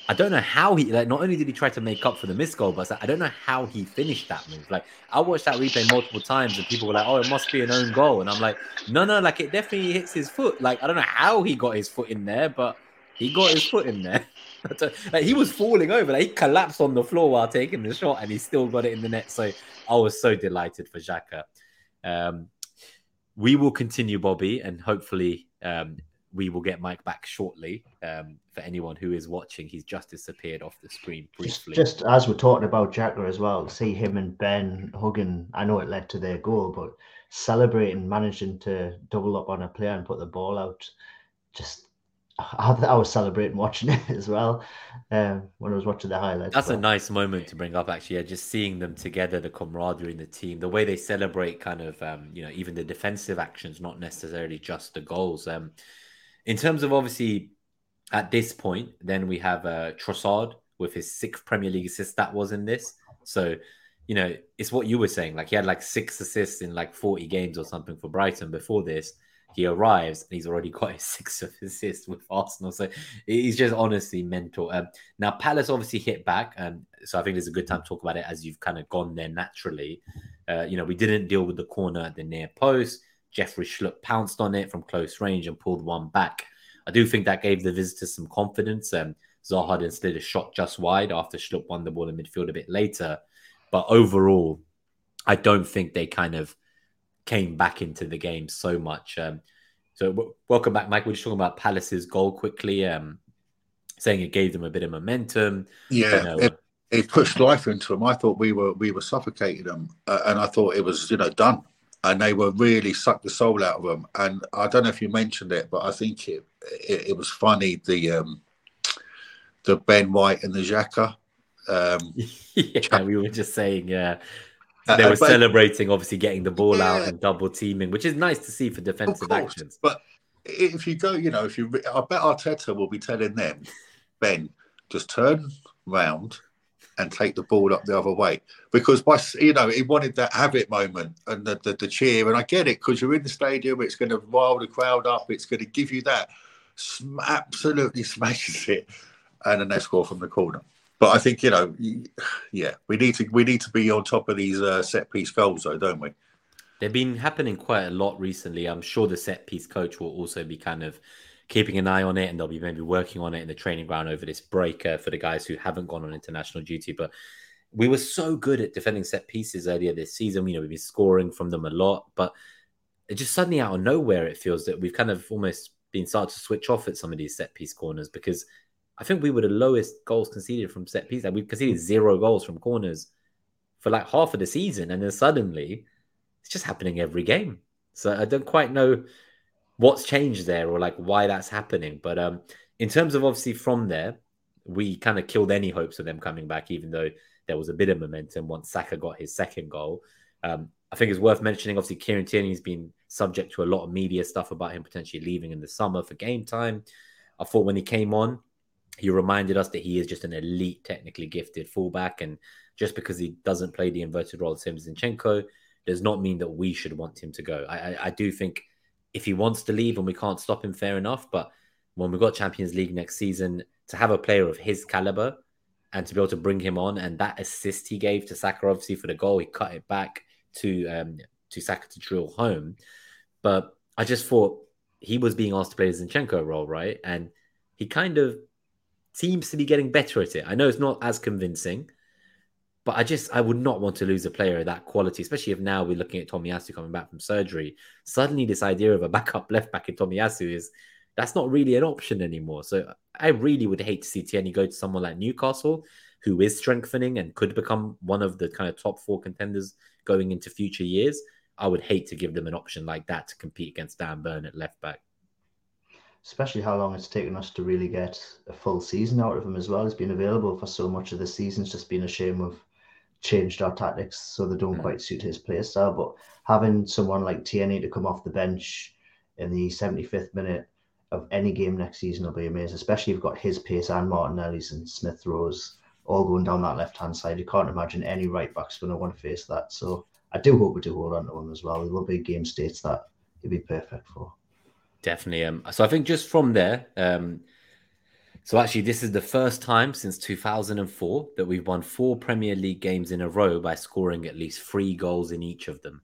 I don't know how he, like, not only did he try to make up for the missed goal, but I don't know how he finished that move. Like, I watched that replay multiple times and people were like, oh, it must be an own goal. And I'm like, no, no, like, it definitely hits his foot. Like, I don't know how he got his foot in there, but he got his foot in there. like he was falling over. Like he collapsed on the floor while taking the shot, and he still got it in the net. So I was so delighted for Xhaka. Um, we will continue, Bobby, and hopefully um, we will get Mike back shortly. Um, for anyone who is watching, he's just disappeared off the screen briefly. Just, just as we're talking about Xhaka as well, see him and Ben hugging. I know it led to their goal, but celebrating, managing to double up on a player and put the ball out. Just I, was celebrating watching it as well um, when I was watching the highlights. That's but... a nice moment to bring up, actually. Yeah, just seeing them together, the camaraderie in the team, the way they celebrate, kind of, um, you know, even the defensive actions, not necessarily just the goals. Um, in terms of obviously at this point, then we have uh, Trossard with his sixth Premier League assist that was in this. So, you know, it's what you were saying. Like he had like six assists in like 40 games or something for Brighton before this he arrives and he's already got his six assists with Arsenal. So he's just honestly mental. Um, now Palace obviously hit back, and so I think it's a good time to talk about it as you've kind of gone there naturally. Uh, you know, we didn't deal with the corner at the near post. Jeffrey Schlupp pounced on it from close range and pulled one back. I do think that gave the visitors some confidence. Um, Zaha then slid a shot just wide after Schlupp won the ball in midfield a bit later. But overall, I don't think they kind of came back into the game so much. Um, so w- welcome back, Mike. We're just talking about Palace's goal quickly, um, saying it gave them a bit of momentum. Yeah, you know, it, it, pushed life into them. I thought we were we were suffocating them, uh, and I thought it was you know done, and they were really sucked the soul out of them. And I don't know if you mentioned it, but I think it it, it was funny the um, the Ben White and the Xhaka. Um, yeah, we were just saying, yeah. Uh, they were but, celebrating, obviously, getting the ball yeah. out and double teaming, which is nice to see for defensive actions. But if you go, you know, if you, I bet Arteta will be telling them, Ben, just turn round and take the ball up the other way because by you know he wanted that habit moment and the, the, the cheer and I get it because you're in the stadium it's going to rile the crowd up it's going to give you that absolutely smashes it and then they score from the corner but I think you know, yeah, we need to we need to be on top of these uh, set piece goals, though, don't we? They've been happening quite a lot recently. I'm sure the set piece coach will also be kind of keeping an eye on it, and they'll be maybe working on it in the training ground over this break uh, for the guys who haven't gone on international duty. But we were so good at defending set pieces earlier this season. You know, we've been scoring from them a lot, but it just suddenly out of nowhere, it feels that we've kind of almost been started to switch off at some of these set piece corners because I think we were the lowest goals conceded from set piece. Like we conceded zero goals from corners for like half of the season, and then suddenly it's just happening every game. So I don't quite know what's changed there or like why that's happening. But um, in terms of obviously from there, we kind of killed any hopes of them coming back, even though there was a bit of momentum once Saka got his second goal. Um, I think it's worth mentioning. Obviously, Kieran Tierney's been subject to a lot of media stuff about him potentially leaving in the summer for game time. I thought when he came on, he reminded us that he is just an elite, technically gifted fullback, and just because he doesn't play the inverted role of Tim Zinchenko does not mean that we should want him to go. I, I, I do think if he wants to leave and we can't stop him, fair enough. But when we've got Champions League next season, to have a player of his caliber and to be able to bring him on and that assist he gave to Saka, obviously for the goal, he cut it back to um, to Saka to drill home. But I just thought he was being asked to play the Zinchenko role, right? And he kind of seems to be getting better at it. I know it's not as convincing, but I just I would not want to lose a player of that quality, especially if now we're looking at Tomiyasu coming back from surgery. Suddenly, this idea of a backup left back in Tomiyasu is that's not really an option anymore. So I really would hate to see Tierney go to someone like Newcastle, who is strengthening and could become one of the kind of top four contenders going into future years. I would hate to give them an option like that to compete against Dan Burn at left back. Especially how long it's taken us to really get a full season out of him as well. He's been available for so much of the season. It's just been a shame we've changed our tactics so they don't mm. quite suit his play style. But having someone like Tierney to come off the bench in the 75th minute of any game next season will be amazing, especially if you've got his pace and Martinelli's and Smith Rowes all going down that left hand side. You can't imagine any right back's going to want to face that. So I do hope we do hold on to him as well. There will be game states that he'd be perfect for. Definitely. Um, so I think just from there, um, so actually, this is the first time since 2004 that we've won four Premier League games in a row by scoring at least three goals in each of them.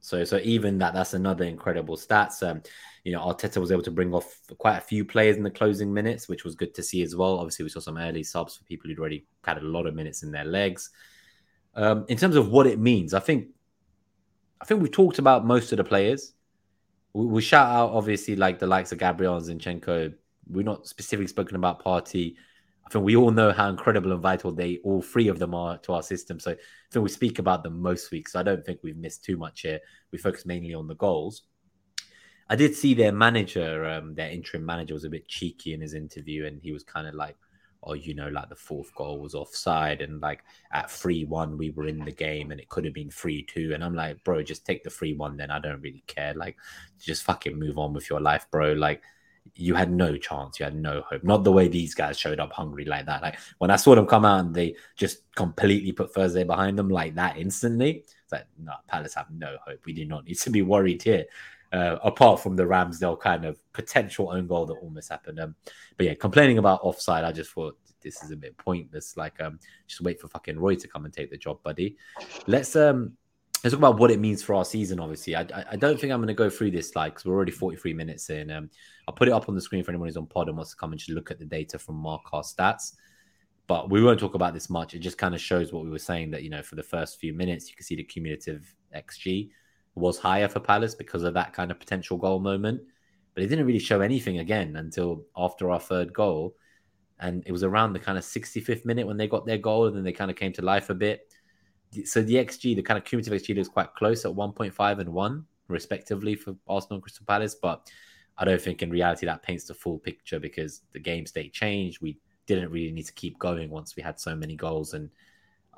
So, so even that, that's another incredible stats. Um, you know, Arteta was able to bring off quite a few players in the closing minutes, which was good to see as well. Obviously, we saw some early subs for people who'd already had a lot of minutes in their legs. Um, in terms of what it means, I think, I think we've talked about most of the players. We, we shout out obviously like the likes of Gabriel and Zinchenko. We're not specifically spoken about Partey. I think we all know how incredible and vital they all three of them are to our system. So I think we speak about them most weeks. So I don't think we've missed too much here. We focus mainly on the goals. I did see their manager, um, their interim manager, was a bit cheeky in his interview, and he was kind of like, "Oh, you know, like the fourth goal was offside, and like at three one we were in the game, and it could have been three two." And I'm like, "Bro, just take the three one, then I don't really care. Like, just fucking move on with your life, bro. Like." You had no chance. You had no hope. Not the way these guys showed up hungry like that. Like when I saw them come out and they just completely put Thursday behind them like that instantly. It's like, no, Palace have no hope. We do not need to be worried here uh, apart from the Ramsdale kind of potential own goal that almost happened. Um, but yeah, complaining about offside, I just thought this is a bit pointless. Like, um, just wait for fucking Roy to come and take the job, buddy. Let's um, let's talk about what it means for our season. Obviously, I, I, don't think I'm going to go through this like because we're already 43 minutes in. Um, I'll put it up on the screen for anyone who's on pod and wants to come and just look at the data from Markar stats. But we won't talk about this much. It just kind of shows what we were saying that you know for the first few minutes you can see the cumulative xG was higher for Palace because of that kind of potential goal moment. But it didn't really show anything again until after our third goal. And it was around the kind of 65th minute when they got their goal and then they kind of came to life a bit. So the XG, the kind of cumulative XG is quite close at 1.5 and 1, respectively, for Arsenal and Crystal Palace. But I don't think in reality that paints the full picture because the game state changed. We didn't really need to keep going once we had so many goals. And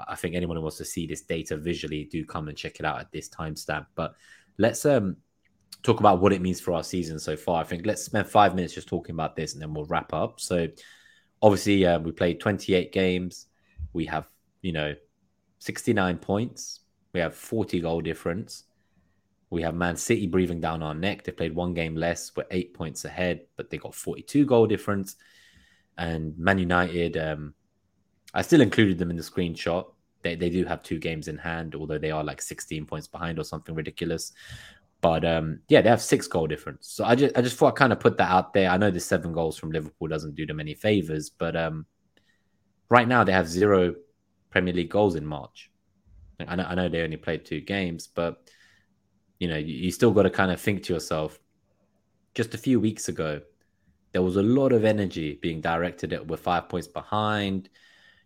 I think anyone who wants to see this data visually, do come and check it out at this timestamp. But let's um talk about what it means for our season so far. I think let's spend five minutes just talking about this, and then we'll wrap up. So, obviously, uh, we played 28 games. We have you know 69 points. We have 40 goal difference. We have Man City breathing down our neck. They played one game less. We're eight points ahead, but they got 42 goal difference. And Man United, um, I still included them in the screenshot. They, they do have two games in hand, although they are like 16 points behind or something ridiculous. But um, yeah, they have six goal difference. So I just I just thought I kind of put that out there. I know the seven goals from Liverpool doesn't do them any favors, but um, right now they have zero Premier League goals in March. I know, I know they only played two games, but you know you, you still got to kind of think to yourself. Just a few weeks ago, there was a lot of energy being directed at we're five points behind.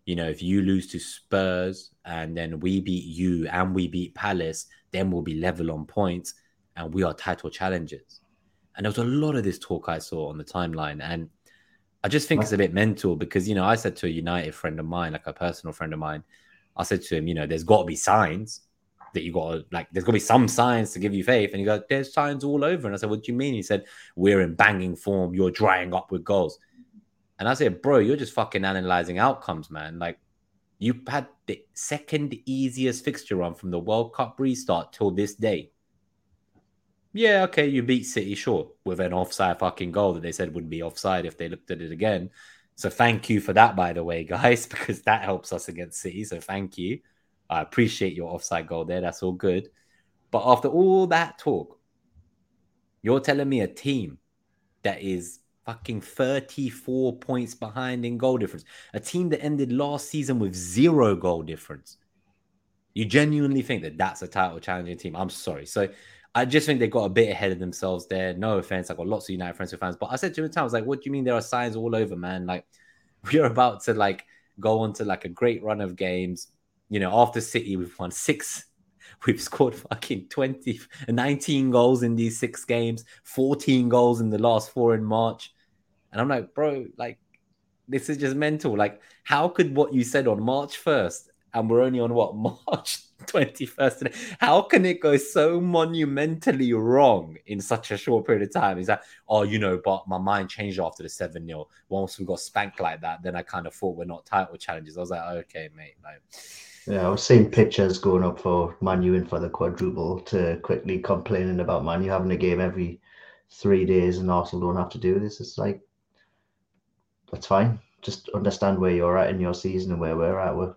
You know, if you lose to Spurs and then we beat you and we beat Palace, then we'll be level on points and we are title challengers. And there was a lot of this talk I saw on the timeline. And I just think it's a bit mental because, you know, I said to a United friend of mine, like a personal friend of mine, I said to him, you know, there's got to be signs that you got to, like, there's got to be some signs to give you faith. And he goes, there's signs all over. And I said, what do you mean? He said, we're in banging form. You're drying up with goals. And I said, bro, you're just fucking analyzing outcomes, man. Like, you had the second easiest fixture run from the World Cup restart till this day. Yeah, okay, you beat City, sure, with an offside fucking goal that they said would be offside if they looked at it again. So thank you for that, by the way, guys, because that helps us against City. So thank you. I appreciate your offside goal there. That's all good. But after all that talk, you're telling me a team that is fucking 34 points behind in goal difference, a team that ended last season with zero goal difference. You genuinely think that that's a title challenging team? I'm sorry. So I just think they got a bit ahead of themselves there. No offense, I got lots of United friends who fans, but I said to him, I was like, "What do you mean there are signs all over, man? Like we're about to like go on to like a great run of games. You know, after City, we've won six. We've scored fucking 20, 19 goals in these six games, 14 goals in the last four in March. And I'm like, bro, like, this is just mental. Like, how could what you said on March 1st, and we're only on what, March 21st. How can it go so monumentally wrong in such a short period of time? Is that, oh, you know, but my mind changed after the 7 0. Once we got spanked like that, then I kind of thought we're not title challenges. I was like, okay, mate. Like, yeah, I was seeing pictures going up for Manu in for the quadruple to quickly complaining about Manu having a game every three days and Arsenal don't have to do this. It's like, that's fine. Just understand where you're at in your season and where we're at. We're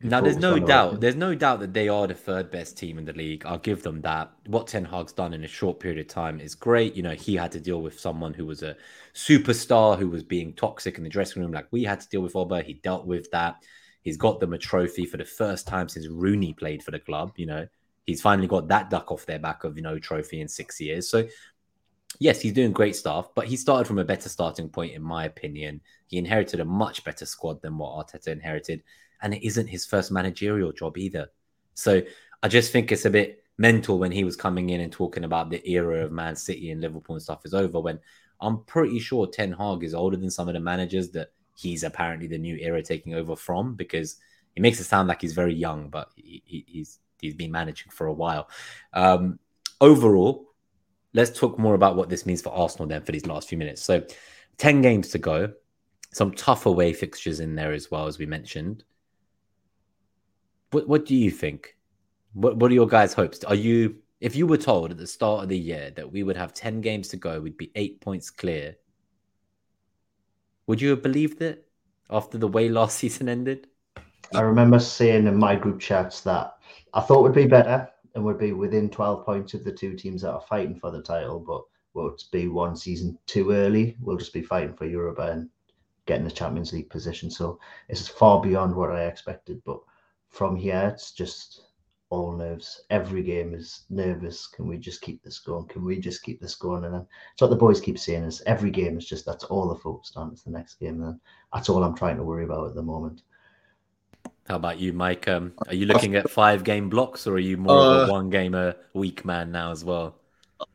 now, there's no doubt. There's no doubt that they are the third best team in the league. I'll give them that. What Ten Hag's done in a short period of time is great. You know, he had to deal with someone who was a superstar who was being toxic in the dressing room, like we had to deal with Oba. He dealt with that. He's got them a trophy for the first time since Rooney played for the club. You know, he's finally got that duck off their back of you know trophy in six years. So yes, he's doing great stuff, but he started from a better starting point, in my opinion. He inherited a much better squad than what Arteta inherited and it isn't his first managerial job either. So I just think it's a bit mental when he was coming in and talking about the era of Man City and Liverpool and stuff is over. When I'm pretty sure Ten Hag is older than some of the managers that he's apparently the new era taking over from because he makes it sound like he's very young, but he, he's he's been managing for a while. Um, overall, let's talk more about what this means for Arsenal then for these last few minutes. So, ten games to go, some tough away fixtures in there as well as we mentioned. What What do you think? What What are your guys' hopes? Are you if you were told at the start of the year that we would have ten games to go, we'd be eight points clear? Would you have believed it after the way last season ended? I remember saying in my group chats that I thought would be better and would be within 12 points of the two teams that are fighting for the title, but will be one season too early. We'll just be fighting for Europa and getting the Champions League position. So it's far beyond what I expected. But from here, it's just all nerves. Every game is nervous. Can we just keep this going? Can we just keep this going? And then it's what the boys keep saying is every game is just that's all they're focused on. It's the next game. And that's all I'm trying to worry about at the moment. How about you, Mike? Um, are you looking at five game blocks or are you more uh, of a uh, one game a week man now as well?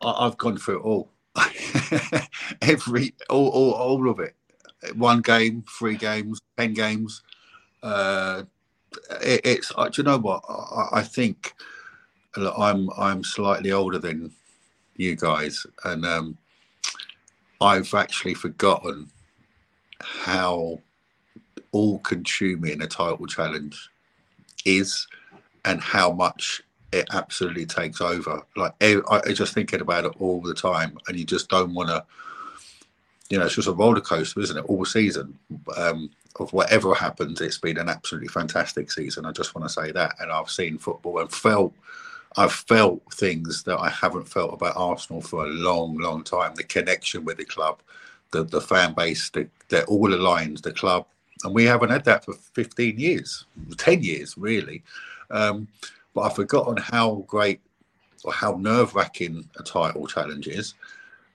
I've gone through it all. Every all, all all of it. One game, three games, ten games, uh, it, it's uh, do you know what I, I think I'm I'm slightly older than you guys, and um, I've actually forgotten how all-consuming a title challenge is, and how much it absolutely takes over. Like I, I just thinking about it all the time, and you just don't want to. You know, it's just a roller coaster, isn't it? All season. Um, of whatever happens, it's been an absolutely fantastic season. I just want to say that, and I've seen football and felt. I've felt things that I haven't felt about Arsenal for a long, long time. The connection with the club, the the fan base, the, they're all aligned. The club, and we haven't had that for 15 years, 10 years really. Um, but I've forgotten how great or how nerve wracking a title challenge is.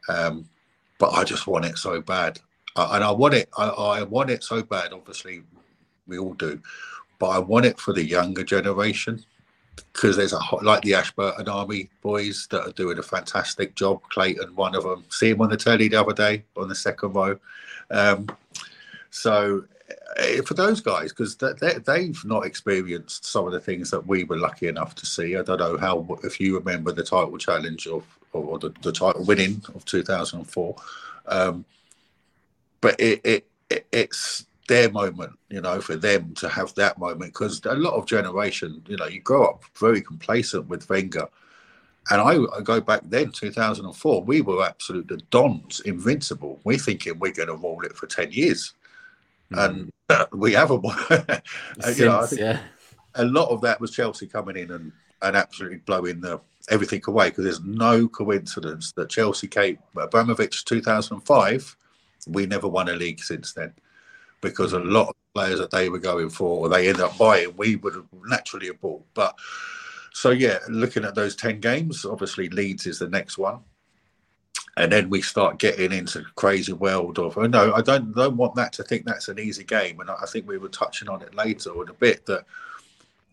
Um, but I just want it so bad, uh, and I want it. I, I want it so bad. Obviously, we all do, but I want it for the younger generation because there's a like the Ashburton Army boys that are doing a fantastic job. Clayton, one of them, see him on the telly the other day on the second row. Um, so uh, for those guys, because they, they've not experienced some of the things that we were lucky enough to see. I don't know how if you remember the title challenge of or the, the title winning of 2004. Um, but it, it, it, it's their moment, you know, for them to have that moment because a lot of generation, you know, you grow up very complacent with Wenger. And I, I go back then, 2004, we were absolute the dons, invincible. We're thinking we're going to roll it for 10 years. Mm. And we haven't. Since, you know, yeah. A lot of that was Chelsea coming in and, and absolutely blowing the everything away because there's no coincidence that Chelsea came Abramovich 2005. We never won a league since then because a mm. lot of players that they were going for or they ended up buying, we would have naturally have bought. But so yeah, looking at those ten games, obviously Leeds is the next one. And then we start getting into crazy world of oh no, I don't don't want that to think that's an easy game. And I think we were touching on it later in a bit that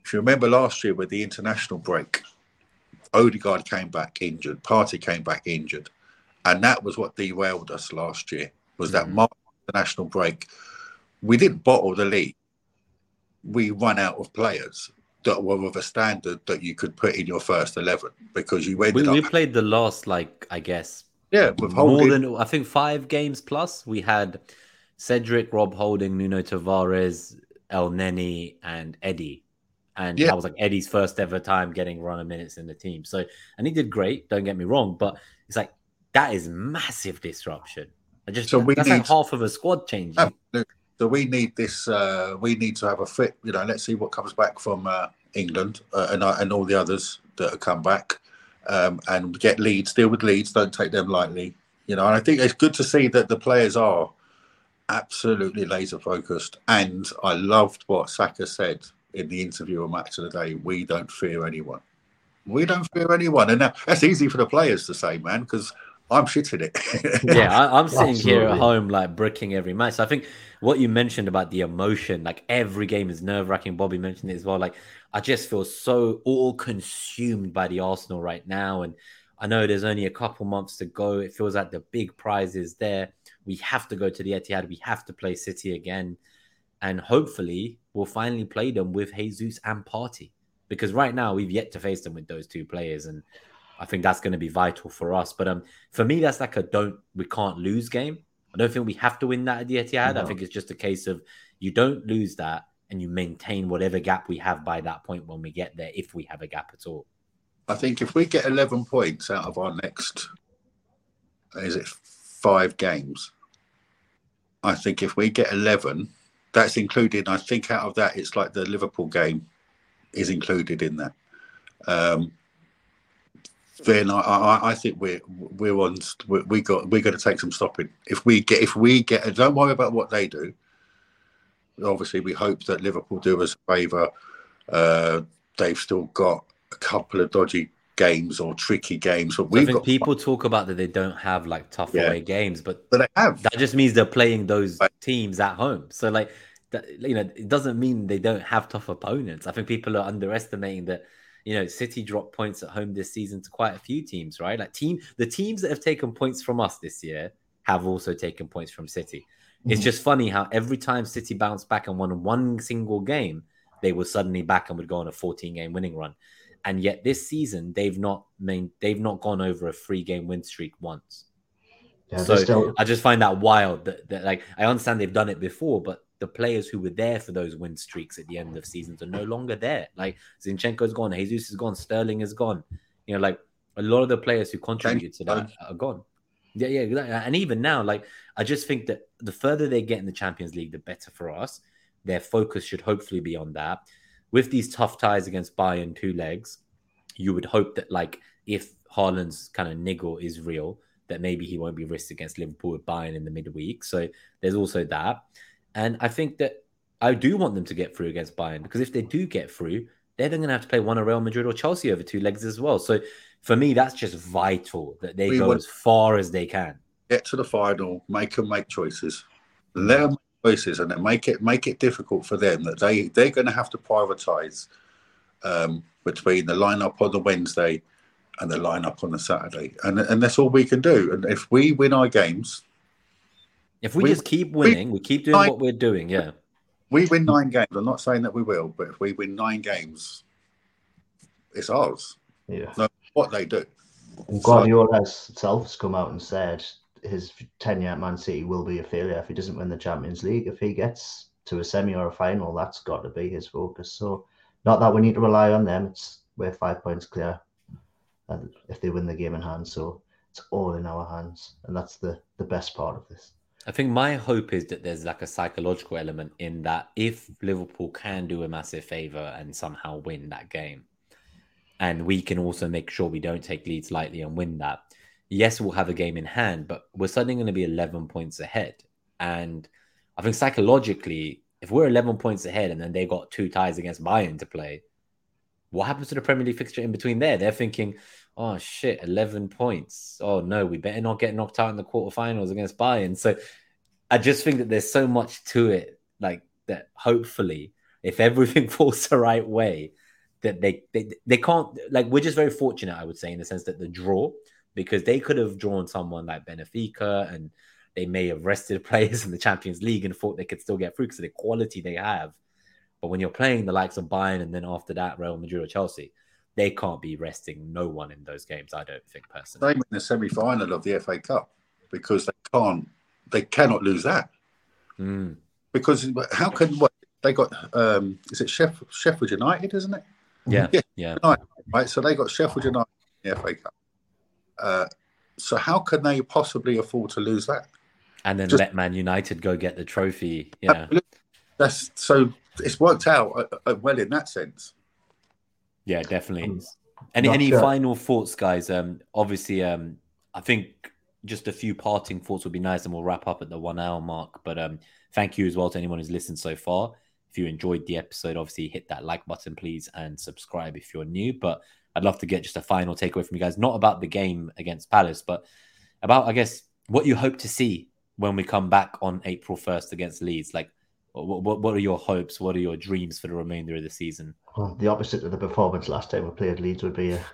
if you remember last year with the international break, Odegaard came back injured, Partey came back injured, and that was what derailed us last year. Was that mm-hmm. national break? We didn't bottle the league. We run out of players that were of a standard that you could put in your first eleven because you ended we, up. We played the last, like I guess, yeah, with more than I think five games plus. We had Cedric, Rob Holding, Nuno Tavares, Elneny, and Eddie and yeah. that was like Eddie's first ever time getting runner minutes in the team. So, and he did great. Don't get me wrong, but it's like that is massive disruption. I just so we need, like half of a squad change. So we need this. Uh, we need to have a fit. You know, let's see what comes back from uh, England uh, and uh, and all the others that have come back, um, and get Leeds. Deal with Leeds. Don't take them lightly. You know, and I think it's good to see that the players are absolutely laser focused. And I loved what Saka said in the interview on Match of the Day, we don't fear anyone. We don't fear anyone. And that's easy for the players to say, man, because I'm shitting it. yeah, I, am sitting Absolutely. here at home, like bricking every match. So I think what you mentioned about the emotion, like every game is nerve wracking. Bobby mentioned it as well. Like, I just feel so all consumed by the Arsenal right now. And I know there's only a couple months to go. It feels like the big prize is there. We have to go to the Etihad. We have to play City again and hopefully we'll finally play them with Jesus and Partey because right now we've yet to face them with those two players and I think that's going to be vital for us. But um, for me, that's like a don't we can't lose game. I don't think we have to win that at the Etihad. No. I think it's just a case of you don't lose that and you maintain whatever gap we have by that point when we get there, if we have a gap at all. I think if we get 11 points out of our next, is it five games? I think if we get 11, that's included. I think out of that, it's like the Liverpool game is included in that. Um, then I, I, I, think we're we're on we got we're going to take some stopping if we get if we get don't worry about what they do. Obviously, we hope that Liverpool do us a favour. Uh, they've still got a couple of dodgy games or tricky games. But we've got people talk about that they don't have like tough yeah. away games, but but they have. That just means they're playing those teams at home. So like that, you know, it doesn't mean they don't have tough opponents. I think people are underestimating that. You know, City dropped points at home this season to quite a few teams, right? Like team, the teams that have taken points from us this year have also taken points from City. Mm-hmm. It's just funny how every time City bounced back and won one single game, they were suddenly back and would go on a 14 game winning run. And yet this season they've not main, they've not gone over a three game win streak once. Yeah, so. I just find that wild that, that like I understand they've done it before, but the players who were there for those win streaks at the end of seasons are no longer there. Like Zinchenko's gone, Jesus is gone, Sterling is gone. You know, like a lot of the players who contributed to that are gone. Yeah, yeah, and even now, like I just think that the further they get in the Champions League, the better for us. Their focus should hopefully be on that. With these tough ties against Bayern, two legs, you would hope that like if Haaland's kind of niggle is real, that maybe he won't be risked against Liverpool with Bayern in the midweek. So there's also that. And I think that I do want them to get through against Bayern because if they do get through, they're then going to have to play one of Real Madrid or Chelsea over two legs as well. So for me, that's just vital that they we go as far as they can. Get to the final, make them make choices, let them make choices, and then make it make it difficult for them that they they're going to have to prioritise um, between the lineup on the Wednesday and the lineup on the Saturday, and and that's all we can do. And if we win our games, if we, we just keep winning, we, we keep doing nine, what we're doing, yeah. We win nine games. I'm not saying that we will, but if we win nine games, it's ours. Yeah. No, what they do. And Guardiola so, himself has come out and said his tenure at Man City will be a failure if he doesn't win the Champions League. If he gets to a semi or a final, that's got to be his focus. So, not that we need to rely on them. It's we're five points clear if they win the game in hand. So it's all in our hands, and that's the the best part of this. I think my hope is that there's like a psychological element in that if Liverpool can do a massive favor and somehow win that game, and we can also make sure we don't take Leeds lightly and win that. Yes, we'll have a game in hand, but we're suddenly going to be 11 points ahead. And I think psychologically, if we're 11 points ahead and then they got two ties against Bayern to play, what happens to the Premier League fixture in between there? They're thinking, oh shit, 11 points. Oh no, we better not get knocked out in the quarterfinals against Bayern. So I just think that there's so much to it, like that hopefully, if everything falls the right way, that they, they they can't like we're just very fortunate, I would say, in the sense that the draw, because they could have drawn someone like Benfica and they may have rested players in the Champions League and thought they could still get through because of the quality they have. But when you're playing the likes of Bayern and then after that Real Madrid or Chelsea, they can't be resting no one in those games. I don't think personally. Same in the semi final of the FA Cup because they can't, they cannot lose that. Mm. Because how can what they got? Um, is it Sheff, Sheffield United, isn't it? Yeah, yeah, yeah. United, right. So they got Sheffield United in the FA Cup. Uh, so how can they possibly afford to lose that? And then Just, let Man United go get the trophy. Yeah, that's so. It's worked out uh, uh, well in that sense. Yeah, definitely. Um, any any sure. final thoughts, guys? Um, obviously, um, I think just a few parting thoughts would be nice, and we'll wrap up at the one hour mark. But um, thank you as well to anyone who's listened so far. If you enjoyed the episode, obviously hit that like button, please, and subscribe if you're new. But I'd love to get just a final takeaway from you guys, not about the game against Palace, but about, I guess, what you hope to see when we come back on April 1st against Leeds. Like, what, what, what are your hopes? What are your dreams for the remainder of the season? Well, the opposite of the performance last time we played Leeds would be a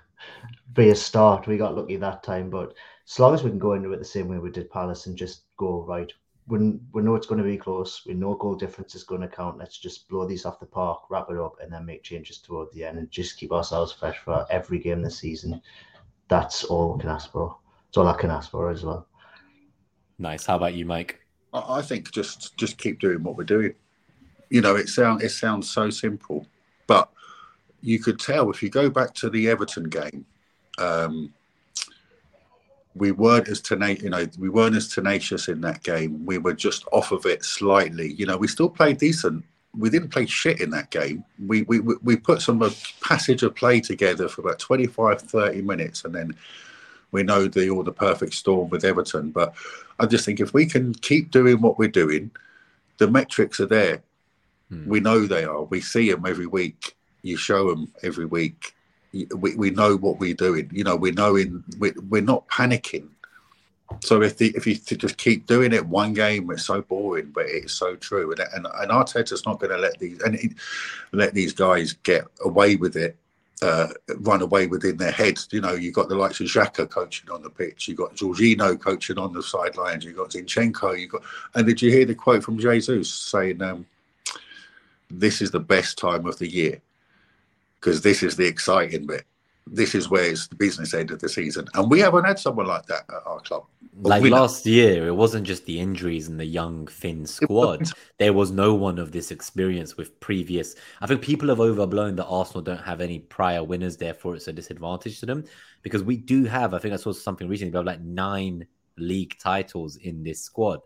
be a start. We got lucky that time, but as long as we can go into it the same way we did Palace and just go right, we, we know it's going to be close. We know goal difference is going to count. Let's just blow these off the park, wrap it up, and then make changes toward the end and just keep ourselves fresh for every game this season. That's all we can ask for. That's all I can ask for as well. Nice. How about you, Mike? I think just just keep doing what we're doing. You know, it sounds it sounds so simple, but you could tell if you go back to the Everton game, um, we weren't as tenacious. You know, we weren't as tenacious in that game. We were just off of it slightly. You know, we still played decent. We didn't play shit in that game. We we we put some passage of play together for about 25, 30 minutes, and then we know the all the perfect storm with Everton. But I just think if we can keep doing what we're doing, the metrics are there. Hmm. We know they are. We see them every week. You show them every week. We, we know what we're doing. You know, we're knowing we, we're not panicking. So if the, if you just keep doing it one game, it's so boring, but it's so true. And and, and Arteta's not going to let these and let these guys get away with it uh, run away within their heads. You know, you've got the likes of Xhaka coaching on the pitch, you've got Jorginho coaching on the sidelines, you got Zinchenko, you got. And did you hear the quote from Jesus saying, um, "This is the best time of the year because this is the exciting bit." This is where it's the business end of the season. And we haven't had someone like that at our club. Like last year, it wasn't just the injuries and the young thin squad. There was no one of this experience with previous. I think people have overblown that Arsenal don't have any prior winners, therefore it's a disadvantage to them. Because we do have, I think I saw something recently about like nine league titles in this squad.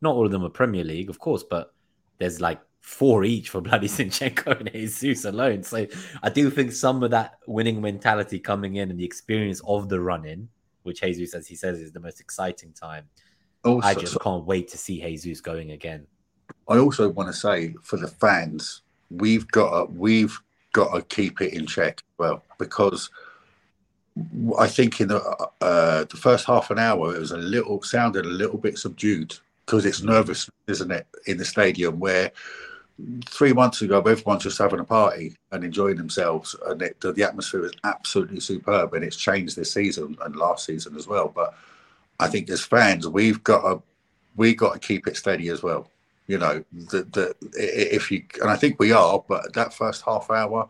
Not all of them are Premier League, of course, but there's like four each for bloody Zinchenko and Jesus alone. So I do think some of that winning mentality coming in and the experience of the run in, which Jesus, as he says, is the most exciting time. Also, I just so, can't wait to see Jesus going again. I also want to say for the fans, we've got to, we've got to keep it in check, well, because I think in the uh, the first half an hour it was a little sounded a little bit subdued because it's nervous, isn't it, in the stadium where three months ago everyone's just having a party and enjoying themselves, and it, the, atmosphere is absolutely superb, and it's changed this season and last season as well. But I think as fans, we've got to we got to keep it steady as well. You know, the if you and I think we are, but that first half hour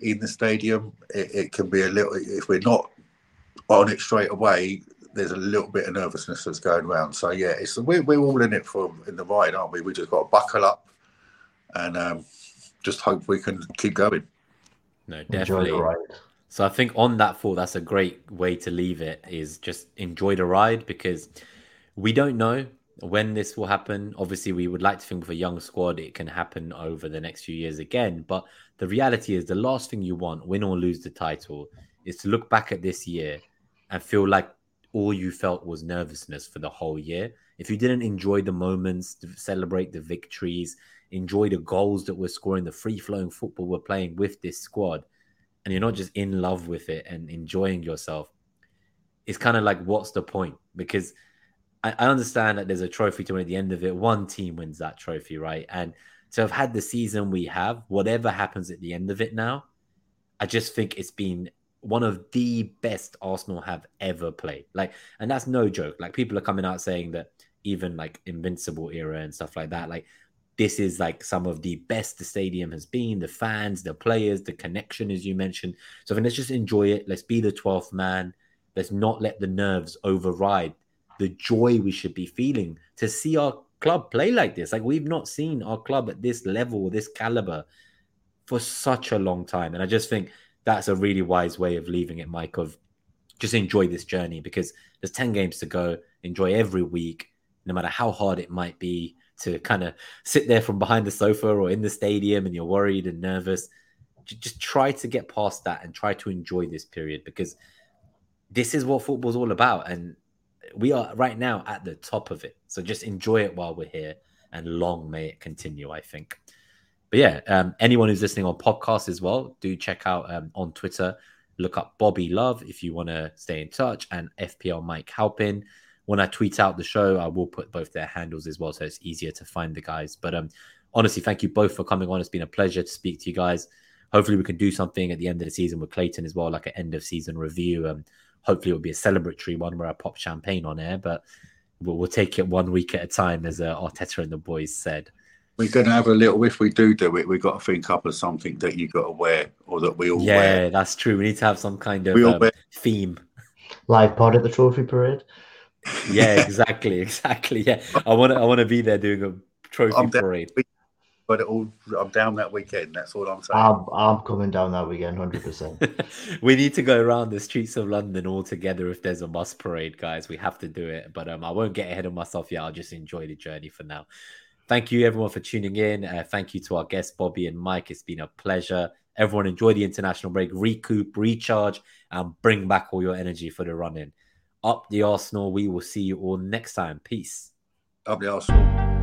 in the stadium, it, it can be a little. If we're not on it straight away, there's a little bit of nervousness that's going around. So yeah, it's we're, we're all in it for in the ride, aren't we? We just got to buckle up and um, just hope we can keep going. No, definitely. So I think on that thought, that's a great way to leave it. Is just enjoy the ride because we don't know when this will happen. Obviously, we would like to think with a young squad, it can happen over the next few years again. But the reality is, the last thing you want, win or lose the title, is to look back at this year and feel like all you felt was nervousness for the whole year. If you didn't enjoy the moments, celebrate the victories, enjoy the goals that we're scoring, the free flowing football we're playing with this squad, and you're not just in love with it and enjoying yourself, it's kind of like, what's the point? Because I, I understand that there's a trophy to win at the end of it. One team wins that trophy, right? And to have had the season we have, whatever happens at the end of it now, I just think it's been one of the best Arsenal have ever played. Like, and that's no joke. Like, people are coming out saying that even like Invincible era and stuff like that. Like, this is like some of the best the stadium has been the fans the players the connection as you mentioned. So I mean, let's just enjoy it. Let's be the 12th man. Let's not let the nerves override the joy we should be feeling to see our club play like this. Like we've not seen our club at this level this caliber for such a long time. And i just think that's a really wise way of leaving it mike of just enjoy this journey because there's 10 games to go. Enjoy every week no matter how hard it might be to kind of sit there from behind the sofa or in the stadium and you're worried and nervous. Just try to get past that and try to enjoy this period because this is what football's all about. And we are right now at the top of it. So just enjoy it while we're here and long may it continue, I think. But yeah, um, anyone who's listening on podcast as well, do check out um, on Twitter. Look up Bobby Love if you want to stay in touch and FPL Mike Halpin when I tweet out the show, I will put both their handles as well, so it's easier to find the guys. But um, honestly, thank you both for coming on. It's been a pleasure to speak to you guys. Hopefully, we can do something at the end of the season with Clayton as well, like an end of season review. Um, hopefully, it'll be a celebratory one where I pop champagne on air, but we'll, we'll take it one week at a time, as uh, Arteta and the boys said. We're going to have a little. If we do do it, we've got to think up of something that you got to wear, or that we all yeah, wear. Yeah, that's true. We need to have some kind of um, theme. Live pod at the trophy parade yeah, exactly, exactly. Yeah, I want to. I want to be there doing a trophy I'm parade. Down, but it all, I'm down that weekend. That's all I'm saying. I'm, I'm coming down that weekend, hundred percent. We need to go around the streets of London all together. If there's a bus parade, guys, we have to do it. But um, I won't get ahead of myself yet. I'll just enjoy the journey for now. Thank you, everyone, for tuning in. Uh, thank you to our guests, Bobby and Mike. It's been a pleasure. Everyone, enjoy the international break, recoup, recharge, and bring back all your energy for the run in up the Arsenal. We will see you all next time. Peace. Up the Arsenal.